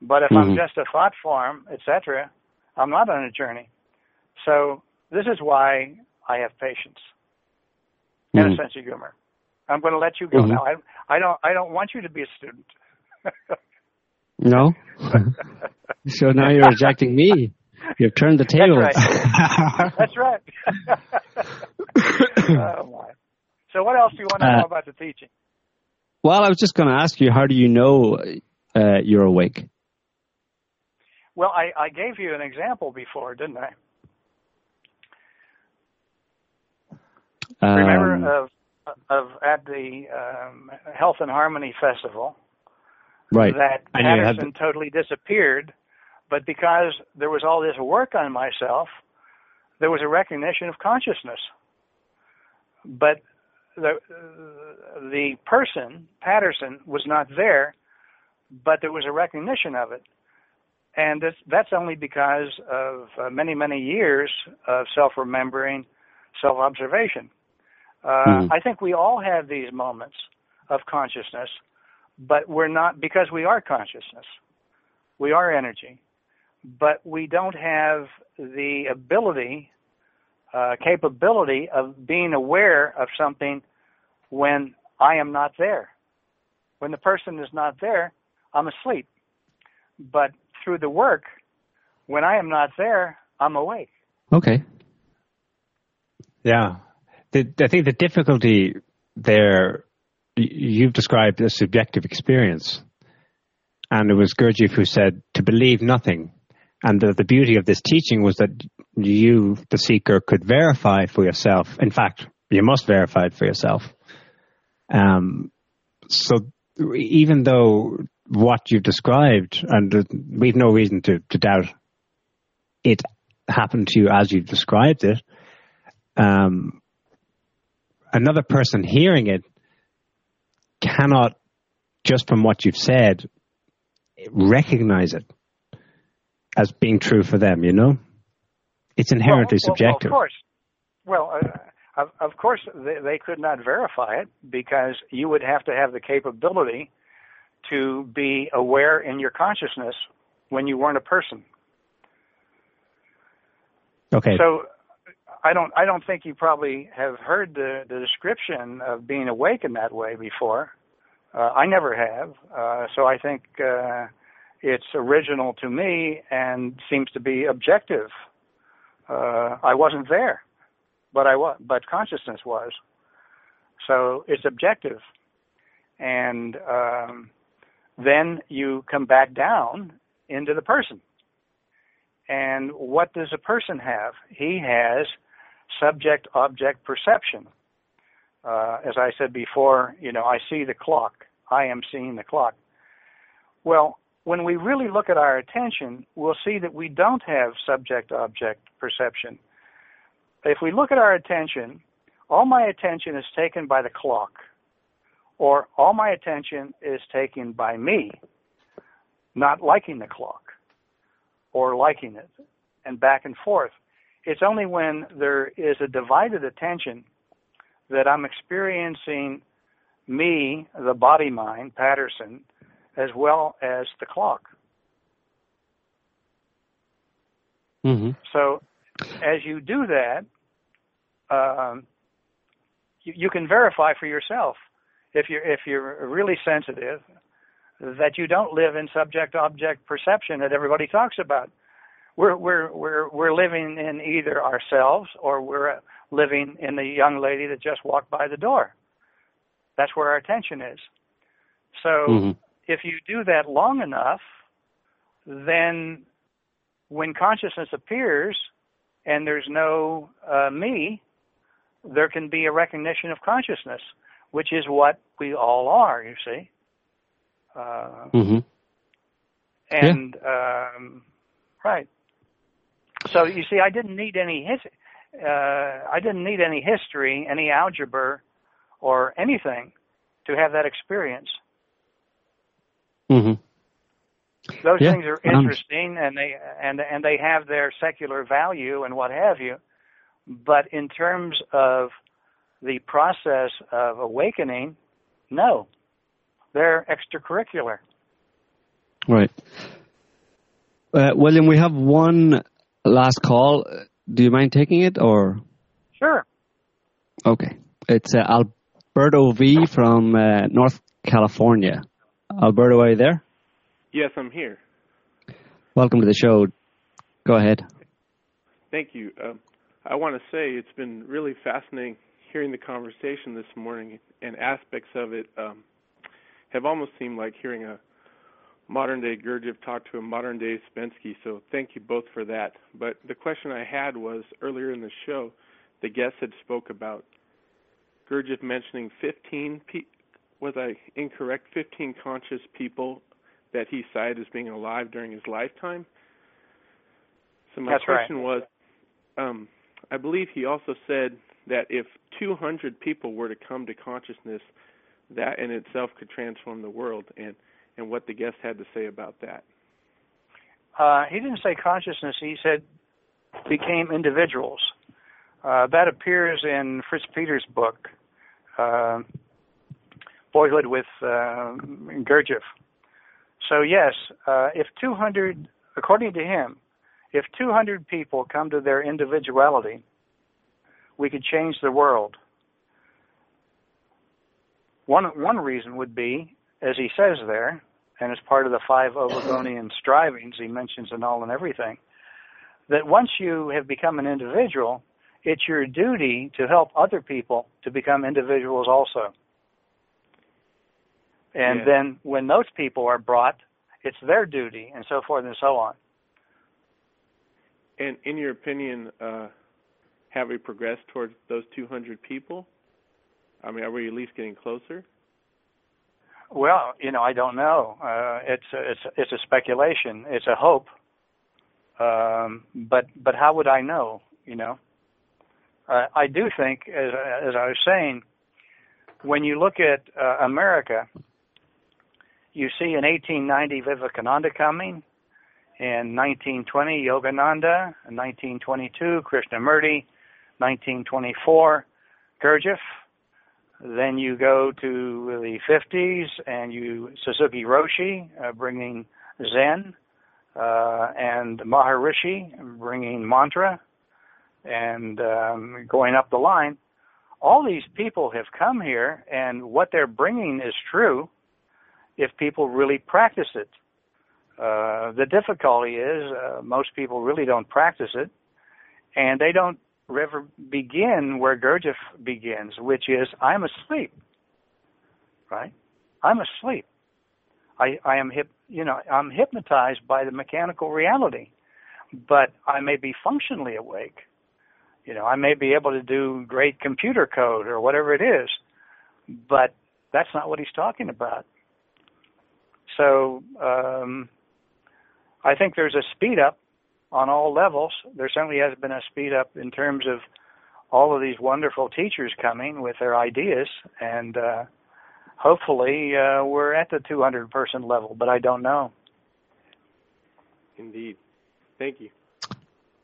But if mm-hmm. I'm just a thought form, etc., I'm not on a journey. So this is why I have patience and mm-hmm. a sense of humor. I'm going to let you go mm-hmm. now. I, I don't I don't want you to be a student. no. so now you're rejecting me. You've turned the tables. That's right. That's right. oh my. So what else do you want to uh, know about the teaching? Well, I was just going to ask you, how do you know uh, you're awake? Well, I, I gave you an example before, didn't I? Um, Remember of of at the um, Health and Harmony Festival. Right. That Patterson totally disappeared, but because there was all this work on myself, there was a recognition of consciousness. But the the person Patterson was not there, but there was a recognition of it, and that's, that's only because of uh, many many years of self remembering, self observation. Uh, mm-hmm. I think we all have these moments of consciousness, but we're not because we are consciousness. We are energy, but we don't have the ability, uh, capability of being aware of something when I am not there. When the person is not there, I'm asleep. But through the work, when I am not there, I'm awake. Okay. Yeah, the, I think the difficulty there, you've described a subjective experience. And it was Gurdjieff who said to believe nothing. And the, the beauty of this teaching was that you, the seeker, could verify for yourself. In fact, you must verify it for yourself. Um, so even though what you've described, and we've no reason to, to doubt it happened to you as you've described it, um, another person hearing it cannot, just from what you've said, recognize it as being true for them, you know? It's inherently well, well, subjective. Well, of course. Well, uh, of, of course, they, they could not verify it because you would have to have the capability to be aware in your consciousness when you weren't a person. Okay. So I don't I don't think you probably have heard the, the description of being awake in that way before. Uh, I never have, uh, so I think uh, it's original to me and seems to be objective. Uh, I wasn't there, but I was, but consciousness was. So it's objective, and um, then you come back down into the person. And what does a person have? He has subject object perception. Uh, as I said before, you know, I see the clock. I am seeing the clock. Well, when we really look at our attention, we'll see that we don't have subject object perception. If we look at our attention, all my attention is taken by the clock, or all my attention is taken by me not liking the clock or liking it, and back and forth. It's only when there is a divided attention that I'm experiencing me, the body mind, Patterson, as well as the clock. Mm-hmm. So, as you do that, um, you, you can verify for yourself if you're if you're really sensitive that you don't live in subject-object perception that everybody talks about. We're we're we're we're living in either ourselves or we're living in the young lady that just walked by the door. That's where our attention is. So mm-hmm. if you do that long enough, then when consciousness appears and there's no uh, me, there can be a recognition of consciousness, which is what we all are, you see. Uh, mm-hmm. And, yeah. um, right. So you see, I didn't need any his, uh, I didn't need any history, any algebra, or anything to have that experience. Mm-hmm. Those yeah, things are interesting, and they and and they have their secular value and what have you. But in terms of the process of awakening, no, they're extracurricular. Right. Uh, William, we have one last call. Do you mind taking it or? Sure. Okay. It's uh, Alberto V from uh, North California. Alberto, are you there? Yes, I'm here. Welcome to the show. Go ahead. Thank you. Um, I want to say it's been really fascinating hearing the conversation this morning, and aspects of it um, have almost seemed like hearing a modern day Gurdjieff talk to a modern day Ouspensky, So thank you both for that. But the question I had was earlier in the show, the guest had spoke about Gurdjieff mentioning 15 pe- was I incorrect? 15 conscious people that he cited as being alive during his lifetime. So my That's question right. was, um, I believe he also said that if 200 people were to come to consciousness, that in itself could transform the world, and and what the guest had to say about that. Uh, he didn't say consciousness. He said became individuals. Uh, that appears in Fritz Peters' book, uh, Boyhood with uh, Gurdjieff. So yes, uh, if 200, according to him, if 200 people come to their individuality, we could change the world. One one reason would be, as he says there, and as part of the five obligolnian strivings he mentions in all and everything, that once you have become an individual, it's your duty to help other people to become individuals also. And Yeah. then when those people are brought, it's their duty, and so forth and so on. And in your opinion, uh, have we progressed towards those 200 people? I mean, are we at least getting closer? Well, you know, I don't know. Uh, it's a, it's it's a speculation. It's a hope. Um, but but how would I know? You know, uh, I do think, as as I was saying, when you look at uh, America, you see in 1890 Vivekananda coming, in 1920 Yogananda, in 1922 Krishnamurti, 1924 Gurdjieff. Then you go to the 50s and you Suzuki Roshi uh, bringing Zen, uh, and Maharishi bringing mantra, and um, going up the line. All these people have come here, and what they're bringing is true if people really practice it. Uh, the difficulty is uh, most people really don't practice it, and they don't ever begin where Gurdjieff begins, which is I'm asleep. Right? I'm asleep. I, I am hip, you know, I'm hypnotized by the mechanical reality, but I may be functionally awake. You know, I may be able to do great computer code or whatever it is, but that's not what he's talking about. So um, I think there's a speed up on all levels. There certainly has been a speed up in terms of all of these wonderful teachers coming with their ideas, and uh, hopefully uh, we're at the 200 person level, but I don't know. Indeed. Thank you.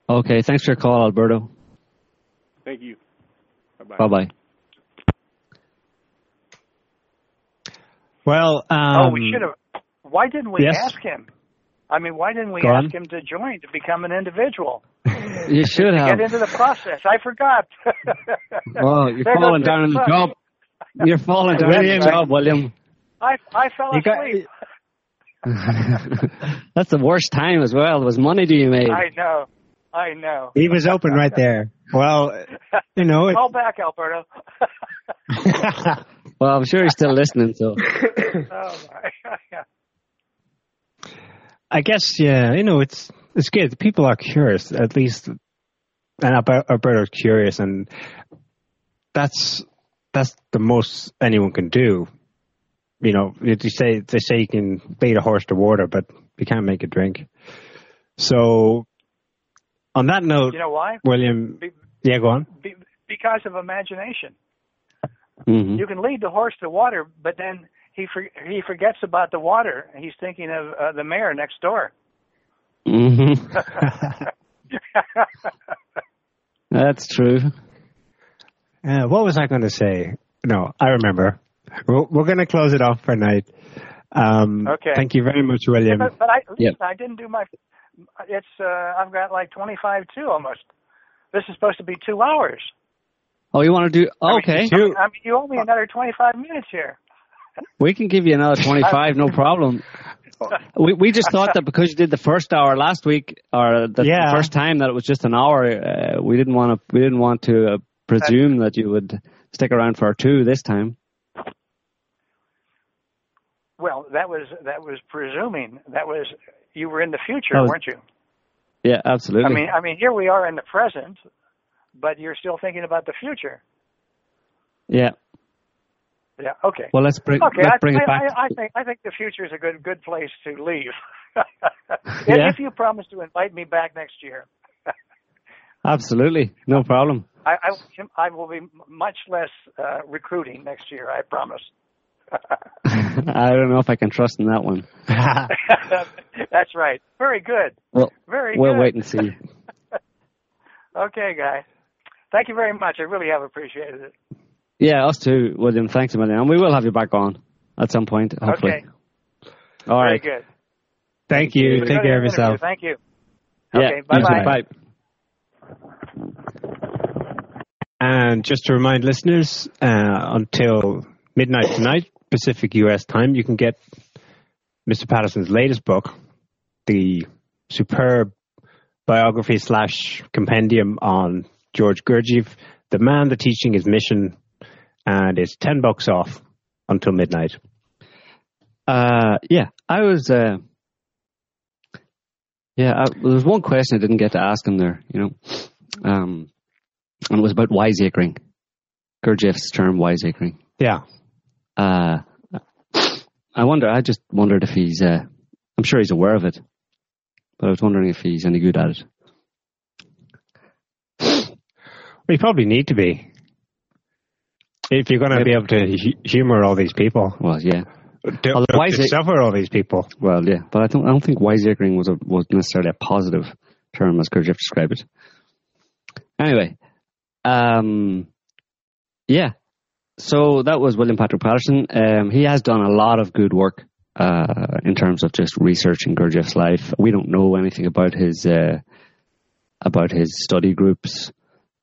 Okay, thanks for your call, Alberto. Thank you. Bye bye. Bye bye. Well, um, oh, we should have. Why didn't we yes. ask him? I mean, why didn't we Go ask on. him to join to become an individual? You should have. Get into the process. I forgot. Oh, you're There falling down in the job. You're falling down in the job, William. I I fell You got- asleep. That's the worst time as well. There was money do you make? I know. I know. he was open right there. Well, you know, it, Call back, Alberto. Well, I'm sure he's still listening. So oh my. I guess, yeah, you know, it's it's good. People are curious, at least, and Alber- Alberto's curious, and that's that's the most anyone can do. You know, they say they say you can lead a horse to water, but you can't make it drink. So, on that note, You know why? William, Be- yeah, go on. Be, because of imagination. Mhm. You can lead the horse to water, but then he for, he forgets about the water. He's thinking of uh, the mare next door. Mhm. That's true. Uh, what was I going to say? No, I remember. We're, we're going to close it off for night. Um, Okay. Thank you very much, William. but, but I Yep. I didn't do my. It's uh, I've got like twenty five two almost. This is supposed to be two hours. Oh, you want to do? Okay, I mean, I mean, you owe me another twenty five minutes here. We can give you another twenty-five, no problem. We we just thought that because you did the first hour last week, or the Yeah. first time that it was just an hour, uh, we didn't want to we didn't want to uh, presume that you would stick around for two this time. Well, that was that was presuming that was you were in the future, was- weren't you? Yeah, absolutely. I mean, I mean, here we are in the present, but you're still thinking about the future. yeah. Yeah. Okay. Well, let's bring okay. let's I, bring it back. I, I think I think the future is a good good place to leave. if, Yeah. if you promise to invite me back next year, Absolutely, no problem. I I, I will be much less uh, recruiting next year. I promise. I don't know if I can trust in that one. That's right. Very good. Well, Very good. we'll good. wait and see. Okay, guy. Thank you very much. I really have appreciated it. Yeah, us too, William. Thanks a million, and we will have you back on at some point, hopefully. Okay. All Very good. Thank you. Good Take care of yourself. Thank you. Yeah, Okay. you Bye too. bye. And just to remind listeners, uh, until midnight tonight, Pacific US time, you can get Mr. Patterson's latest book, the superb biography slash compendium on George Gurdjieff, the man, the teaching, his mission, and it's 10 bucks off until midnight. Uh, yeah, I was. Uh, yeah, I, there was one question I didn't get to ask him there. You know, um, and it was about wiseacring. Gurdjieff's term wiseacring. Yeah. Uh, I wonder. I just wondered if he's. Uh, I'm sure he's aware of it, but I was wondering if he's any good at it. We probably need to be. If you're going to be able to hu- humor all these people, Well, yeah. to, to why suffer all these people. Well, yeah, but I don't. I don't think wiseacring was a was necessarily a positive term as Gurdjieff described it. Anyway, um, yeah. So that was William Patrick Patterson. Um, he has done a lot of good work uh, in terms of just researching Gurdjieff's life. We don't know anything about his uh, about his study groups.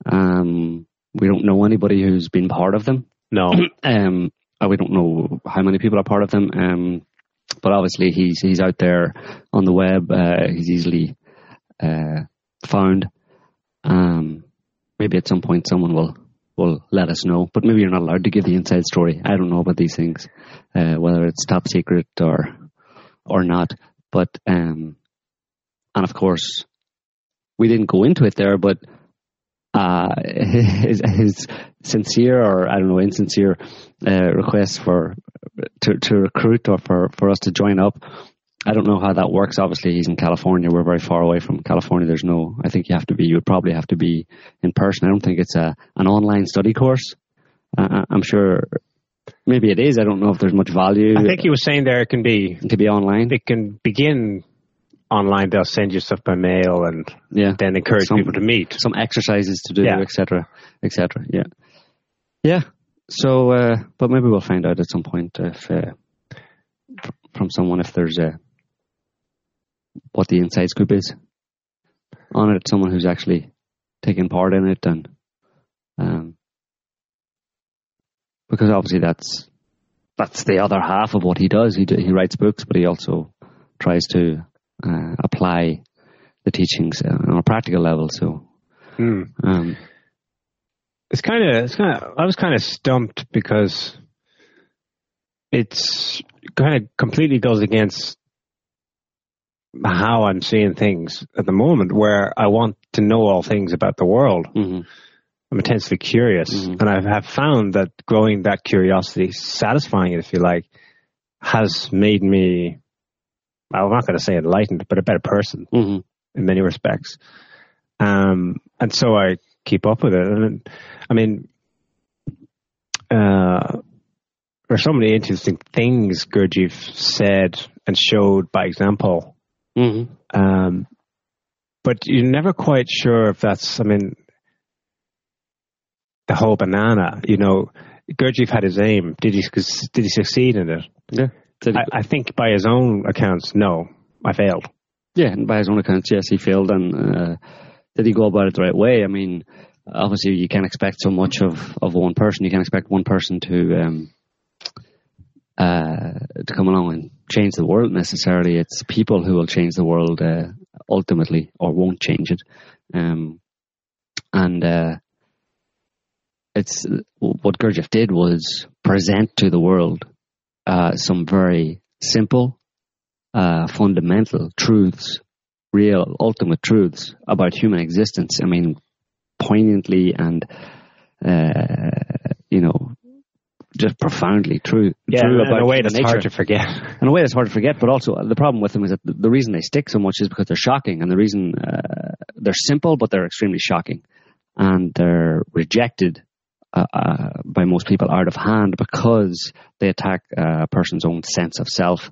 Um, we don't know anybody who's been part of them. No. Um, we don't know how many people are part of them. Um, but obviously he's he's out there on the web. Uh, he's easily uh, found. Um, maybe at some point someone will will let us know. But maybe you're not allowed to give the inside story. I don't know about these things, uh, whether it's top secret or or not. But um, and of course, we didn't go into it there, but uh, his, his sincere or I don't know insincere uh, request for to, to recruit or for, for us to join up. I don't know how that works. Obviously, he's in California. We're very far away from California. There's no. I think you have to be. You would probably have to be in person. I don't think it's a an online study course. Uh, I'm sure. Maybe it is. I don't know if there's much value. I think he was saying there it can be to be online. it can begin online. They'll send you stuff by mail and Yeah. then encourage Some- people to meet. some exercises to do, Yeah. etc., etc. Yeah, yeah. So, uh, but maybe we'll find out at some point if uh, from someone if there's a what the inside scoop is on it. Someone who's actually taken part in it, and um, because obviously that's that's the other half of what he does. He he writes books, but he also tries to uh, apply the teachings on a practical level. So, mm. um, it's kind of it's kind of I was kind of stumped because it's kind of completely goes against how I'm seeing things at the moment, where I want to know all things about the world. Mm-hmm. I'm intensely curious, mm-hmm. and I have found that growing that curiosity, satisfying it, if you like, has made me. I'm not going to say enlightened, but a better person mm-hmm. in many respects. Um, and so I keep up with it. And I mean, uh, there are so many interesting things Gurdjieff said and showed by example. Mm-hmm. Um, but you're never quite sure if that's, I mean, the whole banana, you know, Gurdjieff had his aim. Did he, did he succeed in it? Yeah. I, I, think by his own accounts, no, I failed. Yeah, and by his own accounts, yes, he failed. And uh, did he go about it the right way? I mean, obviously, you can't expect so much of, of one person. You can't expect one person to um, uh, to come along and change the world necessarily. It's people who will change the world uh, ultimately, or won't change it. Um, and uh, it's what Gurdjieff did was present to the world uh, some very simple, uh, fundamental truths, real, ultimate truths about human existence. I mean, poignantly and uh, you know just profoundly true. Yeah, true in a way that's nature. hard to forget. In a way that's hard to forget, but also the problem with them is that the, the reason they stick so much is because they're shocking, and the reason uh, they're simple, but they're extremely shocking, and they're rejected uh, uh, by most people out of hand because they attack a person's own sense of self,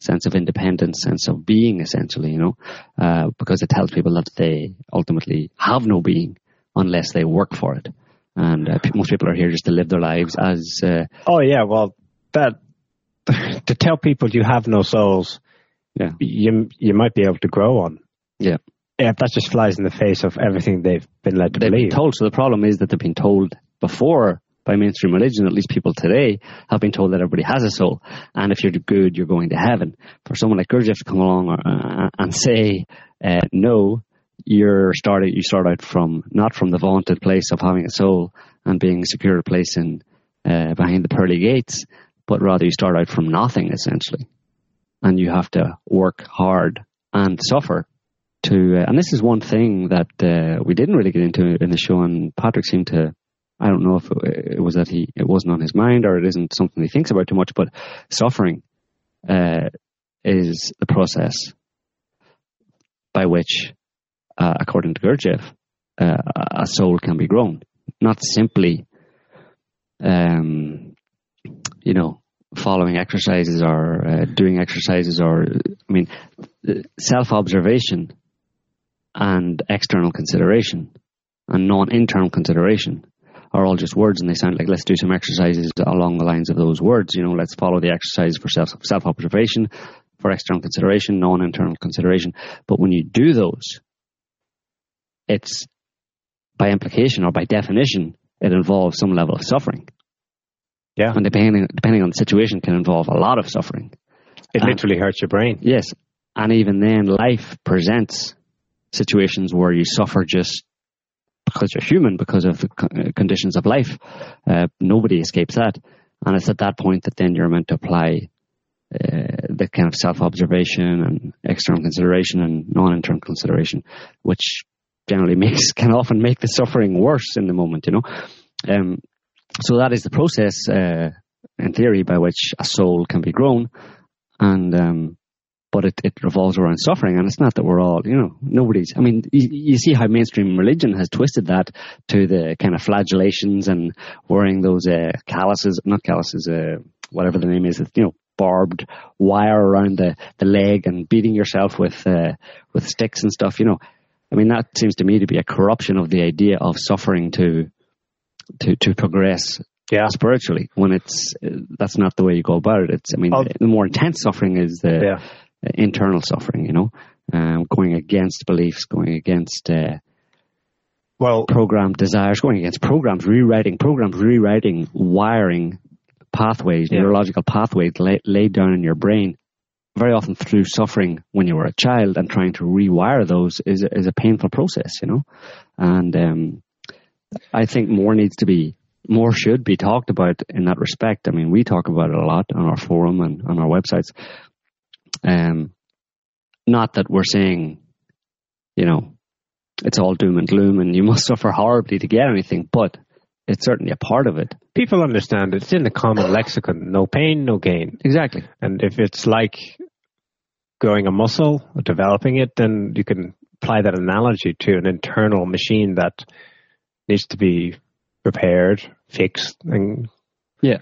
sense of independence, sense of being, essentially. You know, uh, because it tells people that they ultimately have no being unless they work for it and uh, most people are here just to live their lives as. Uh, oh yeah, well that to tell people you have no souls, yeah, you you might be able to grow on. Yeah, yeah, that just flies in the face of everything they've been led to they've believe. Been told. So the problem is that they've been told before by mainstream religion, at least people today have been told that everybody has a soul, and if you're good, you're going to heaven. For someone like Gurdjieff to come along or, uh, and say uh, no, you're started you start out from not from the vaunted place of having a soul and being a secure place in uh, behind the pearly gates, but rather you start out from nothing essentially, and you have to work hard and suffer to. Uh, and this is one thing that uh, we didn't really get into in the show, and Patrick seemed to. I don't know if it, was that he it wasn't on his mind or it isn't something he thinks about too much, but suffering uh, is the process by which uh, according to Gurdjieff, uh, a soul can be grown, not simply, um, you know, following exercises or uh, doing exercises or, I mean, self-observation and external consideration and non-internal consideration are all just words and they sound like let's do some exercises along the lines of those words. You know, let's follow the exercise for self self observation, for external consideration, non internal consideration. But when you do those, it's by implication or by definition, it involves some level of suffering. Yeah. And depending depending on the situation can involve a lot of suffering. It and, literally hurts your brain. Yes. And even then life presents situations where you suffer just because you're human, because of the uh, conditions of life. Uh, nobody escapes that. And it's at that point that then you're meant to apply uh, the kind of self observation and external consideration and non internal consideration, which generally makes can often make the suffering worse in the moment. You know, um, so that is the process, uh, in theory, by which a soul can be grown, and um, but it, it revolves around suffering, and it's not that we're all, you know, nobody's. I mean, you, you see how mainstream religion has twisted that to the kind of flagellations and wearing those uh, calluses, not calluses, uh, whatever the name is, you know, barbed wire around the, the leg and beating yourself with uh, with sticks and stuff. You know, I mean, that seems to me to be a corruption of the idea of suffering to to to progress yeah. spiritually when it's that's not the way you go about it. It's I mean the more intense suffering is the Yeah. Internal suffering, you know, um, going against beliefs, going against uh, Well, programmed desires, going against programs, rewriting programs, rewriting wiring pathways, Yeah. neurological pathways la- laid down in your brain. Very often through suffering when you were a child and trying to rewire those is a- is a painful process, you know. And um, I think more needs to be, more should be talked about in that respect. I mean, we talk about it a lot on our forum and on our websites. Um, not that we're saying, you know, it's all doom and gloom and you must suffer horribly to get anything, but it's certainly a part of it. people understand. It's in the common lexicon. No pain, no gain. Exactly. And if it's like growing a muscle, or developing it, then you can apply that analogy to an internal machine that needs to be repaired, fixed, and Yeah.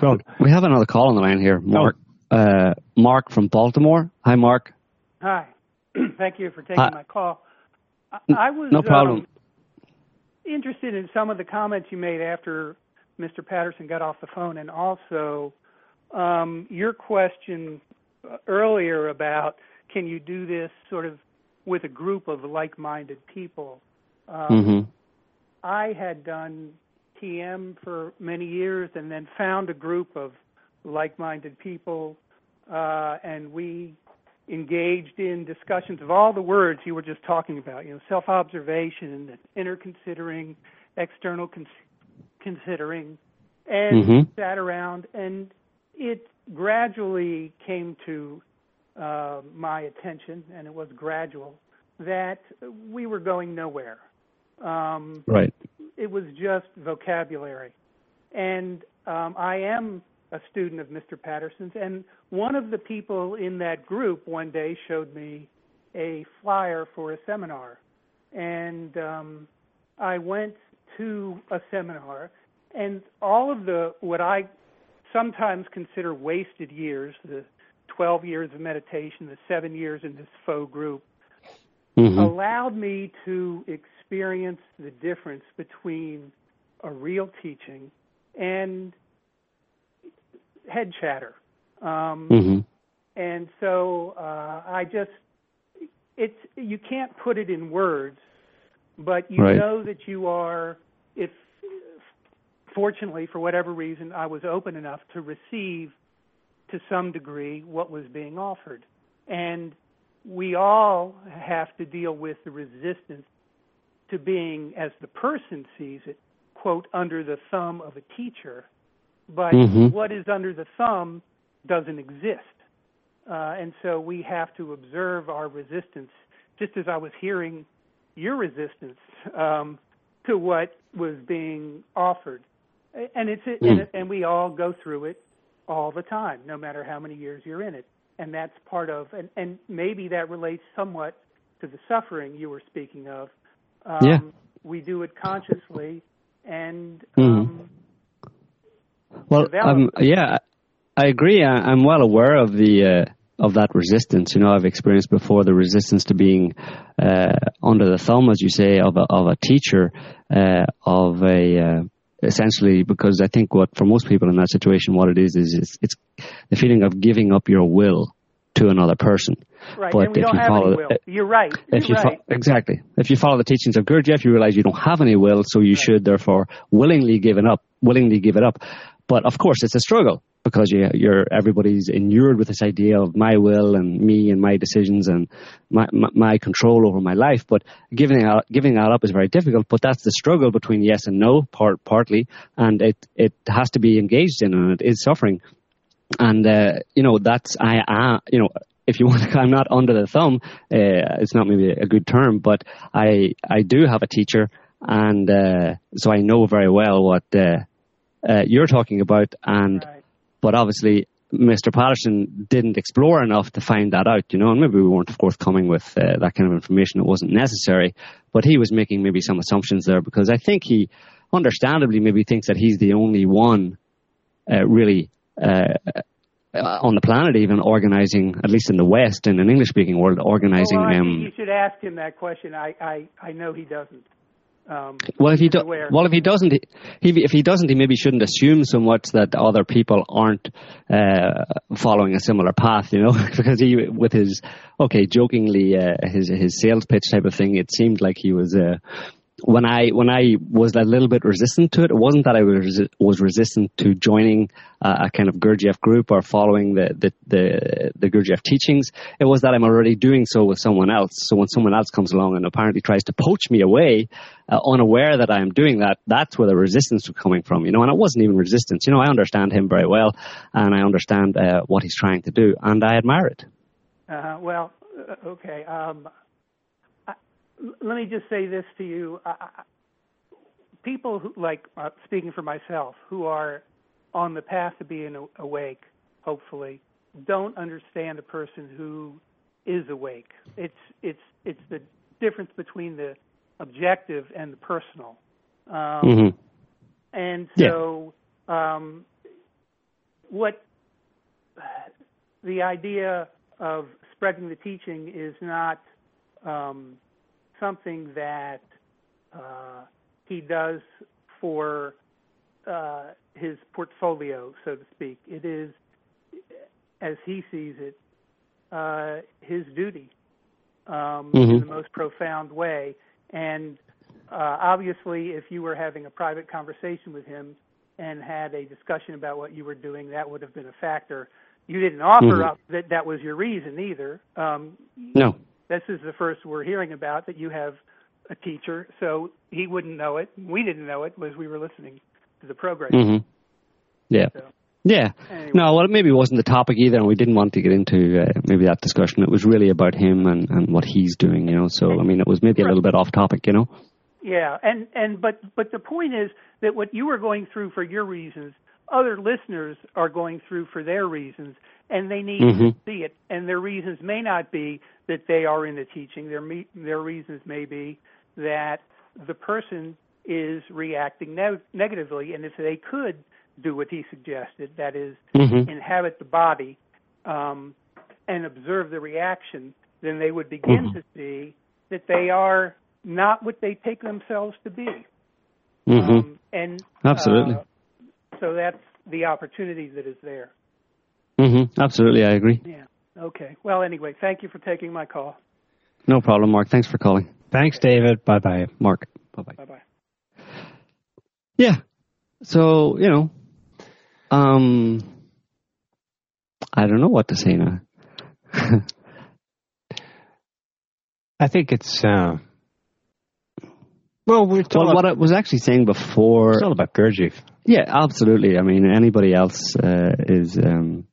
well, We have another call on the line here, Mark. Uh, Mark from Baltimore. Hi, Mark. Hi. Thank you for taking Hi. my call. I, I was No problem. um, interested in some of the comments you made after Mr. Patterson got off the phone, and also um, your question uh, earlier about can you do this sort of with a group of like-minded people. Um, hmm I had done TM for many years and then found a group of like minded people, uh, and we engaged in discussions of all the words you were just talking about, you know, self observation, inner considering, external cons- considering, and Mhm. sat around, and it gradually came to uh, my attention, and it was gradual, that we were going nowhere. Um, Right. it was just vocabulary. And um, I am a student of Mr. Patterson's, and one of the people in that group one day showed me a flyer for a seminar. And um, I went to a seminar, and all of the what I sometimes consider wasted years, the 12 years of meditation, the seven years in this faux group, hmm allowed me to experience the difference between a real teaching and head chatter. Um, hmm And so uh, I just, it's you can't put it in words, but you Right. know that you are. If fortunately, for whatever reason, I was open enough to receive, to some degree, what was being offered, and we all have to deal with the resistance to being, as the person sees it, quote, under the thumb of a teacher. But Mhm. what is under the thumb doesn't exist. Uh, and so we have to observe our resistance, just as I was hearing your resistance um, to what was being offered. And it's Mm. and, and we all go through it all the time, no matter how many years you're in it. And that's part of, and, and maybe that relates somewhat to the suffering you were speaking of. Um, Yeah. We do it consciously, and Mhm. um, Well, um, yeah, I agree. I, I'm well aware of the uh, of that resistance. You know, I've experienced before the resistance to being uh, under the thumb, as you say, of a of a teacher, uh, of a uh, essentially because I think what for most people in that situation, what it is is it's, it's the feeling of giving up your will to another person. right, but if don't you have follow the- will. You're right. if You're you right. fo- exactly if you follow the teachings of Gurdjieff, you realize you don't have any will, so you should therefore willingly give it up, willingly give it up. But of course, it's a struggle because you, you're everybody's inured with this idea of my will and me and my decisions and my, my, my control over my life. But giving out, giving that up is very difficult. But that's the struggle between yes and no, part partly, and it it has to be engaged in, and it is suffering. And uh, you know that's I, I you know if you want to, I'm not under the thumb. Uh, it's not maybe a good term, but I I do have a teacher, and uh, so I know very well what uh, uh, you're talking about. And Right. but obviously, Mr. Patterson didn't explore enough to find that out, you know. And maybe we weren't forthcoming with uh, that kind of information. It wasn't necessary, but he was making maybe some assumptions there because I think he, understandably, maybe thinks that he's the only one uh, really uh, uh, on the planet, even organizing, at least in the West, in an English-speaking world, organizing. well, I um, you should ask him that question. I, I, I know he doesn't. Um, well, if he do, well, if he doesn't, he, if he doesn't, he maybe shouldn't assume so much that other people aren't uh, following a similar path, you know, because he, with his, okay, jokingly, uh, his his sales pitch type of thing, it seemed like he was uh, when I when I was a little bit resistant to it, it wasn't that I was was resistant to joining uh, a kind of Gurdjieff group or following the, the the the Gurdjieff teachings. It was that I'm already doing so with someone else. So when someone else comes along and apparently tries to poach me away, uh, unaware that I am doing that, that's where the resistance was coming from. You know, and it wasn't even resistance. You know, I understand him very well, and I understand uh, what he's trying to do, and I admire it. Uh, well, uh, okay. Um, let me just say this to you. people who, like uh, speaking for myself, who are on the path to being awake, hopefully, don't understand a person who is awake. It's it's it's the difference between the objective and the personal. Um, mm-hmm. And so, yeah. um, what the idea of spreading the teaching is not um, something that uh, he does for uh, his portfolio, so to speak. It is, as he sees it, uh, his duty um, mm-hmm. in the most profound way. And uh, obviously, if you were having a private conversation with him and had a discussion about what you were doing, that would have been a factor. You didn't offer mm-hmm. up that that was your reason either. Um, no this is the first we're hearing about that you have a teacher, so he wouldn't know it. We didn't know it as we were listening to the program. Mm-hmm. Yeah. So, yeah. Anyway. No, well, it maybe wasn't the topic either, and we didn't want to get into uh, maybe that discussion. It was really about him and, and what he's doing, you know. So, I mean, it was maybe a little bit off topic, you know. Yeah, and and but but the point is that what you were going through for your reasons, other listeners are going through for their reasons, and they need mm-hmm. to see it. And their reasons may not be that they are in the teaching. Their me- their reasons may be that the person is reacting ne- negatively, and if they could do what he suggested, that is, mm-hmm. inhabit the body um, and observe the reaction, then they would begin mm-hmm. to see that they are not what they take themselves to be. Mm-hmm. Um, and absolutely. Uh, so that's the opportunity that is there. Mm-hmm. Absolutely, I agree. Yeah. Okay. Well, anyway, thank you for taking my call. No problem, Mark. Thanks for calling. Thanks, David. Bye bye, Mark. Bye bye. Bye bye. Yeah. So you know, um, I don't know what to say now. I think it's. Uh, well, we're well, what I was actually saying before. It's all about Gurdjieff. Yeah, absolutely. I mean, anybody else uh, is, um,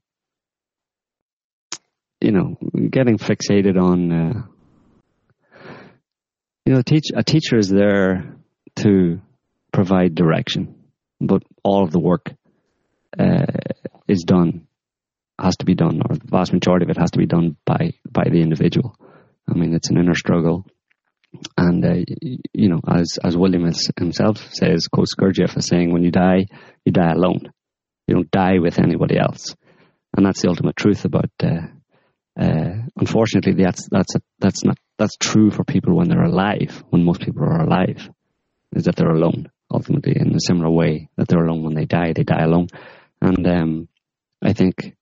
you know, getting fixated on. Uh, you know, teach a teacher is there to provide direction, but all of the work uh, is done has to be done, or the vast majority of it has to be done by by the individual. I mean, it's an inner struggle and uh, you know, as as William himself says, quotes Gurdjieff as saying, "When you die, you die alone. You don't die with anybody else." And that's the ultimate truth about. Uh, uh, unfortunately, that's that's a, that's not that's true for people when they're alive. When most people are alive, is that they're alone. Ultimately, in a similar way that they're alone when they die, they die alone. And um, I think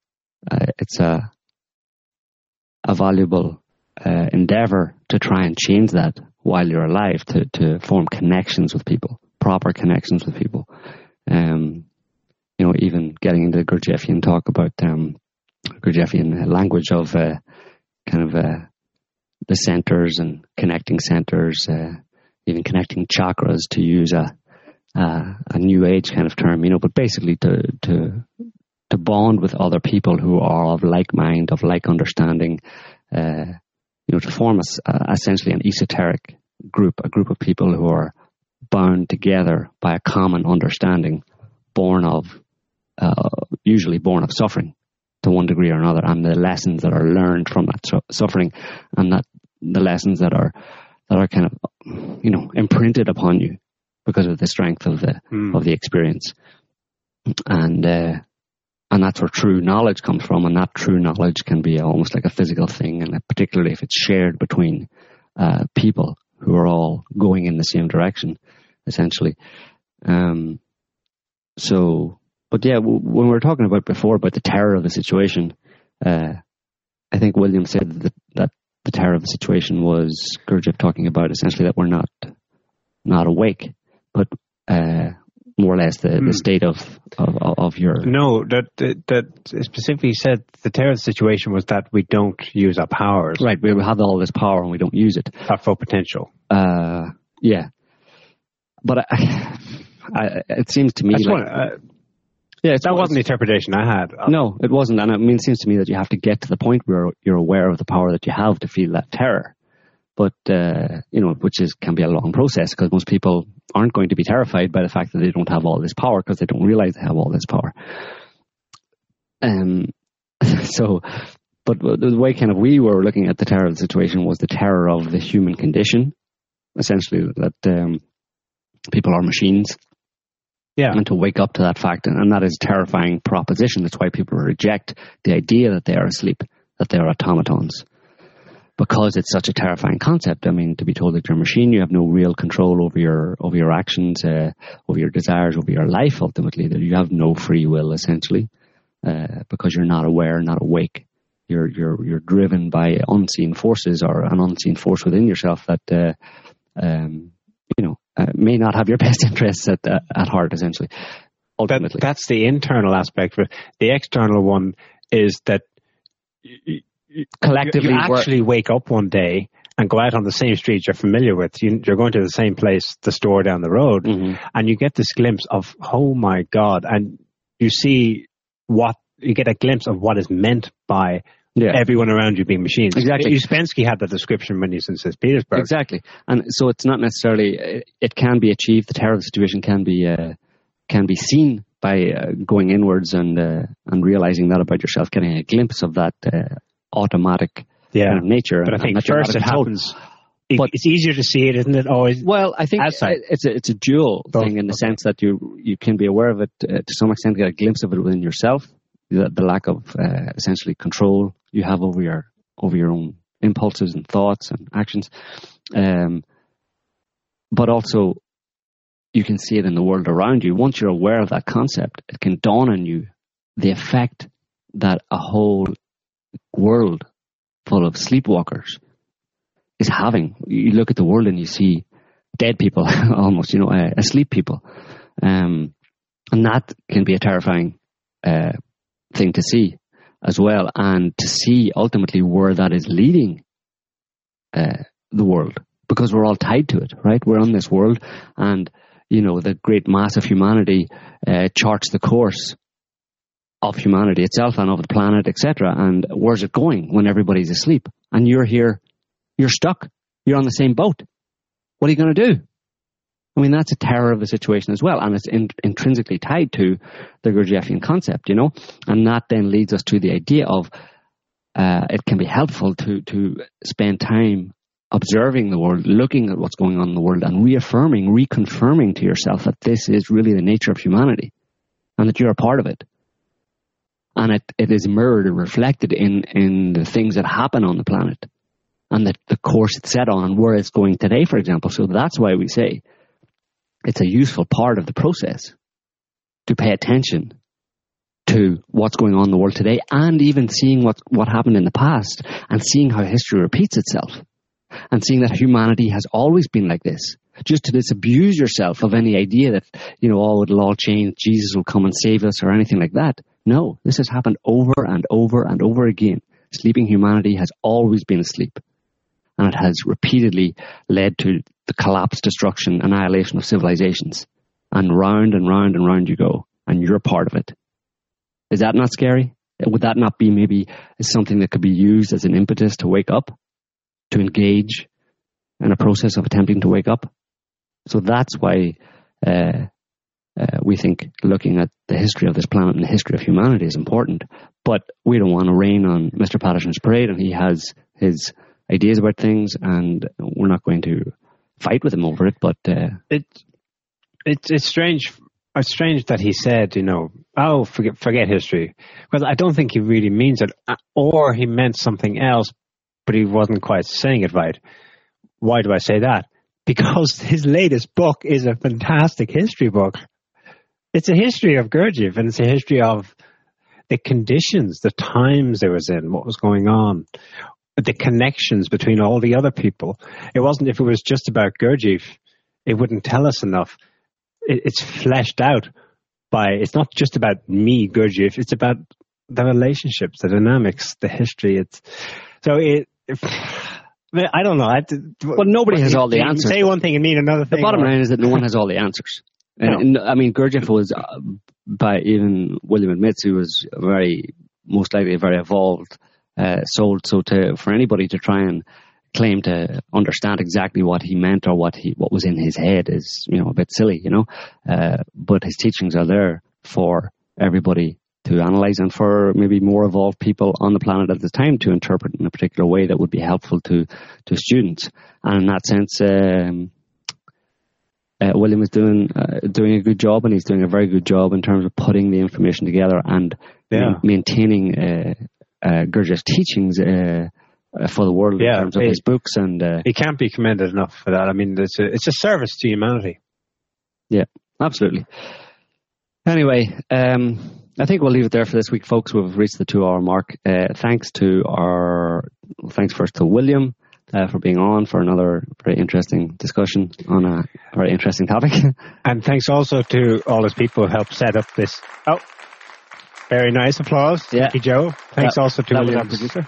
uh, it's a a valuable uh, endeavor to try and change that while you're alive, to, to form connections with people, proper connections with people. Um, you know, even getting into the Gurdjieffian talk about um, Gurdjieffian language of uh, kind of uh, the centers and connecting centers, uh, even connecting chakras to use a, a new age kind of term, you know, but basically to to to bond with other people who are of like mind, of like understanding, uh, you know, to form a, essentially an esoteric group, a group of people who are bound together by a common understanding, born of, uh, usually born of suffering to one degree or another, and the lessons that are learned from that su- suffering, and that the lessons that are that are kind of, you know, imprinted upon you because of the strength of the mm. of the experience, and uh, and that's where true knowledge comes from. And that true knowledge can be almost like a physical thing, and particularly if it's shared between uh, people who are all going in the same direction, essentially. Um, so, but yeah, w- when we were talking about before about the terror of the situation, uh, I think William said that, that the terror of the situation was Gurdjieff talking about essentially that we're not not awake, but uh, more or less the, mm. the hmm. state of, of, of your. No, that, that specifically said the terror of the situation was that we don't use our powers. Right, we have all this power and we don't use it. Our full potential. Uh, yeah, but I, I, it seems to me like. One, uh, yeah, that wasn't the interpretation I had. No, it wasn't, and I mean, it seems to me that you have to get to the point where you're aware of the power that you have to feel that terror but uh, you know, which is can be a long process because most people aren't going to be terrified by the fact that they don't have all this power because they don't realize they have all this power. Um, so, but the way kind of we were looking at the terror of the situation was the terror of the human condition, essentially that um, people are machines. Yeah. And to wake up to that fact, and, that is a terrifying proposition. That's why people reject the idea that they are asleep, that they are automatons because it's such a terrifying concept. I mean, to be told that you're a machine, you have no real control over your over your actions, uh, over your desires, over your life. Ultimately, that you have no free will essentially, uh, because you're not aware, not awake. You're you're you're driven by unseen forces or an unseen force within yourself that uh, um, you know uh, may not have your best interests at uh, at heart. Essentially, ultimately, that, that's the internal aspect. The external one is that collectively you, you actually wake up one day and go out on the same street you're familiar with. You, are going to the same place, the store down the road, mm-hmm. and you get this glimpse of, oh my God, and you see what, you get a glimpse of what is meant by yeah. everyone around you being machines. Exactly. Ouspensky had the description when he's in St. Petersburg. Exactly. And so it's not necessarily, it can be achieved, the terror of the situation can be, uh, can be seen by uh, going inwards and uh, and realizing that about yourself, getting a glimpse of that uh, automatic yeah. kind of nature. But I think first it happens. But it's easier to see it, isn't it? Always. Well, I think outside. it's a it's a dual Both. thing in the okay. sense that you you can be aware of it uh, to some extent, get a glimpse of it within yourself. The, the lack of uh, essentially control you have over your over your own impulses and thoughts and actions, um, but also you can see it in the world around you. Once you're aware of that concept, it can dawn on you the effect that a whole world full of sleepwalkers is having. You look at the world and you see dead people, almost, you know, uh, asleep people. Um, and that can be a terrifying uh, thing to see as well, and to see ultimately where that is leading uh, the world, because we're all tied to it, right? We're on this world, and you know the great mass of humanity uh, charts the course of humanity itself and of the planet, etc. And where's it going when everybody's asleep? And you're here, you're stuck. You're on the same boat. What are you going to do? I mean, that's a terror of the situation as well, and it's in, intrinsically tied to the Gurdjieffian concept, you know. And that then leads us to the idea of uh, it can be helpful to to spend time observing the world, looking at what's going on in the world, and reaffirming, reconfirming to yourself that this is really the nature of humanity, and that you're a part of it and it, it is mirrored and reflected in, in the things that happen on the planet and the, the course it's set on where it's going today, for example. So that's why we say it's a useful part of the process to pay attention to what's going on in the world today and even seeing what, what happened in the past and seeing how history repeats itself and seeing that humanity has always been like this. Just to disabuse yourself of any idea that, you know, oh, it'll all change, Jesus will come and save us or anything like that. No, this has happened over and over and over again. Sleeping humanity has always been asleep. And it has repeatedly led to the collapse, destruction, annihilation of civilizations. And round and round and round you go. And you're part of it. Is that not scary? Would that not be maybe something that could be used as an impetus to wake up? To engage in a process of attempting to wake up? So that's why uh, uh, we think looking at the history of this planet and the history of humanity is important. But we don't want to rain on Mr. Patterson's parade, and he has his ideas about things, and we're not going to fight with him over it. But uh, it, it's it's strange. It's strange that he said, you know, oh, forget forget history, because I don't think he really means it, uh, or he meant something else, but he wasn't quite saying it right. Why do I say that? because his latest book is a fantastic history book. It's a history of Gurdjieff and it's a history of the conditions, the times it was in, what was going on, the connections between all the other people. It wasn't if it was just about Gurdjieff, it wouldn't tell us enough. It, it's fleshed out by, it's not just about me, Gurdjieff, it's about the relationships, the dynamics, the history. It's, so it, I don't know. I, well, nobody has all the answers. Say one thing and mean another thing. The bottom line is that no one has all the answers. And, no. I mean, Gurdjieff was, uh, by even William admits, he was very, most likely a very evolved uh, soul. So to, for anybody to try and claim to understand exactly what he meant or what he, what was in his head is, you know, a bit silly, you know. Uh, but his teachings are there for everybody to analyze and for maybe more evolved people on the planet at the time to interpret in a particular way that would be helpful to, to students. And in that sense, um, uh, William is doing uh, doing a good job, and he's doing a very good job in terms of putting the information together and yeah. ma- maintaining uh, uh, Gurdjieff's teachings uh, uh, for the world yeah, in terms of it, his books. And uh, he can't be commended enough for that. I mean, it's a it's a service to humanity. Yeah, absolutely. Anyway, um, I think we'll leave it there for this week, folks. We've reached the two-hour mark. thanks to our thanks first to William uh, for being on for another very interesting discussion on a very interesting topic. and thanks also to all those people who helped set up this. Oh, very nice applause. Yeah. Thank you, Joe. Thanks that, also to William's producer.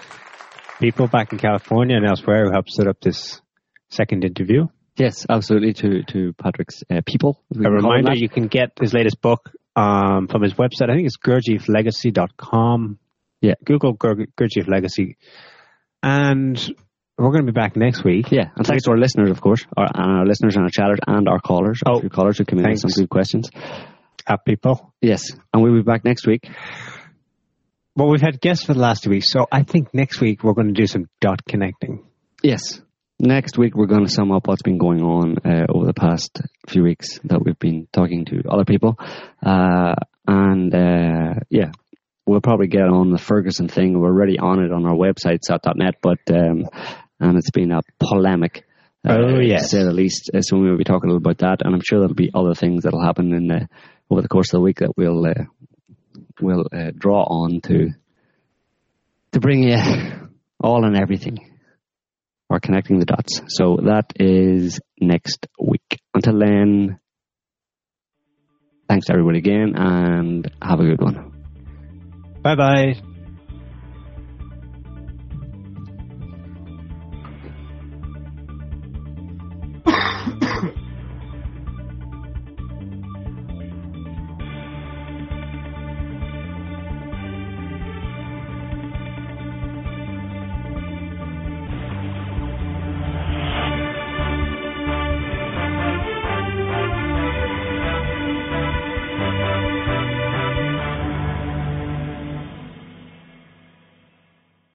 people back in California and elsewhere who helped set up this second interview. Yes, absolutely. To to Patrick's uh, people. A reminder: you can get his latest book um, from his website. I think it's gurdjiefflegacy.com. Yeah, Google Gurdjieff Legacy, and we're going to be back next week. Yeah, and thanks to our listeners, of course, our, and our listeners and our chatters and our callers, oh, our callers who came in with some good questions. At people. Yes, and we'll be back next week. Well, we've had guests for the last two weeks, so I think next week we're going to do some dot connecting. Yes, next week we're going to sum up what's been going on uh, over the past few weeks that we've been talking to other people, uh, and uh, yeah, we'll probably get on the Ferguson thing. We're already on it on our website, sott.net, but um, and it's been a polemic. Uh, oh yes, to say the least. Uh, so we will be talking a little about that, and I'm sure there'll be other things that'll happen in the, over the course of the week that we'll uh, we'll uh, draw on to to bring you all and everything or connecting the dots. So that is next week. Until then, thanks everybody again, and have a good one. Bye bye.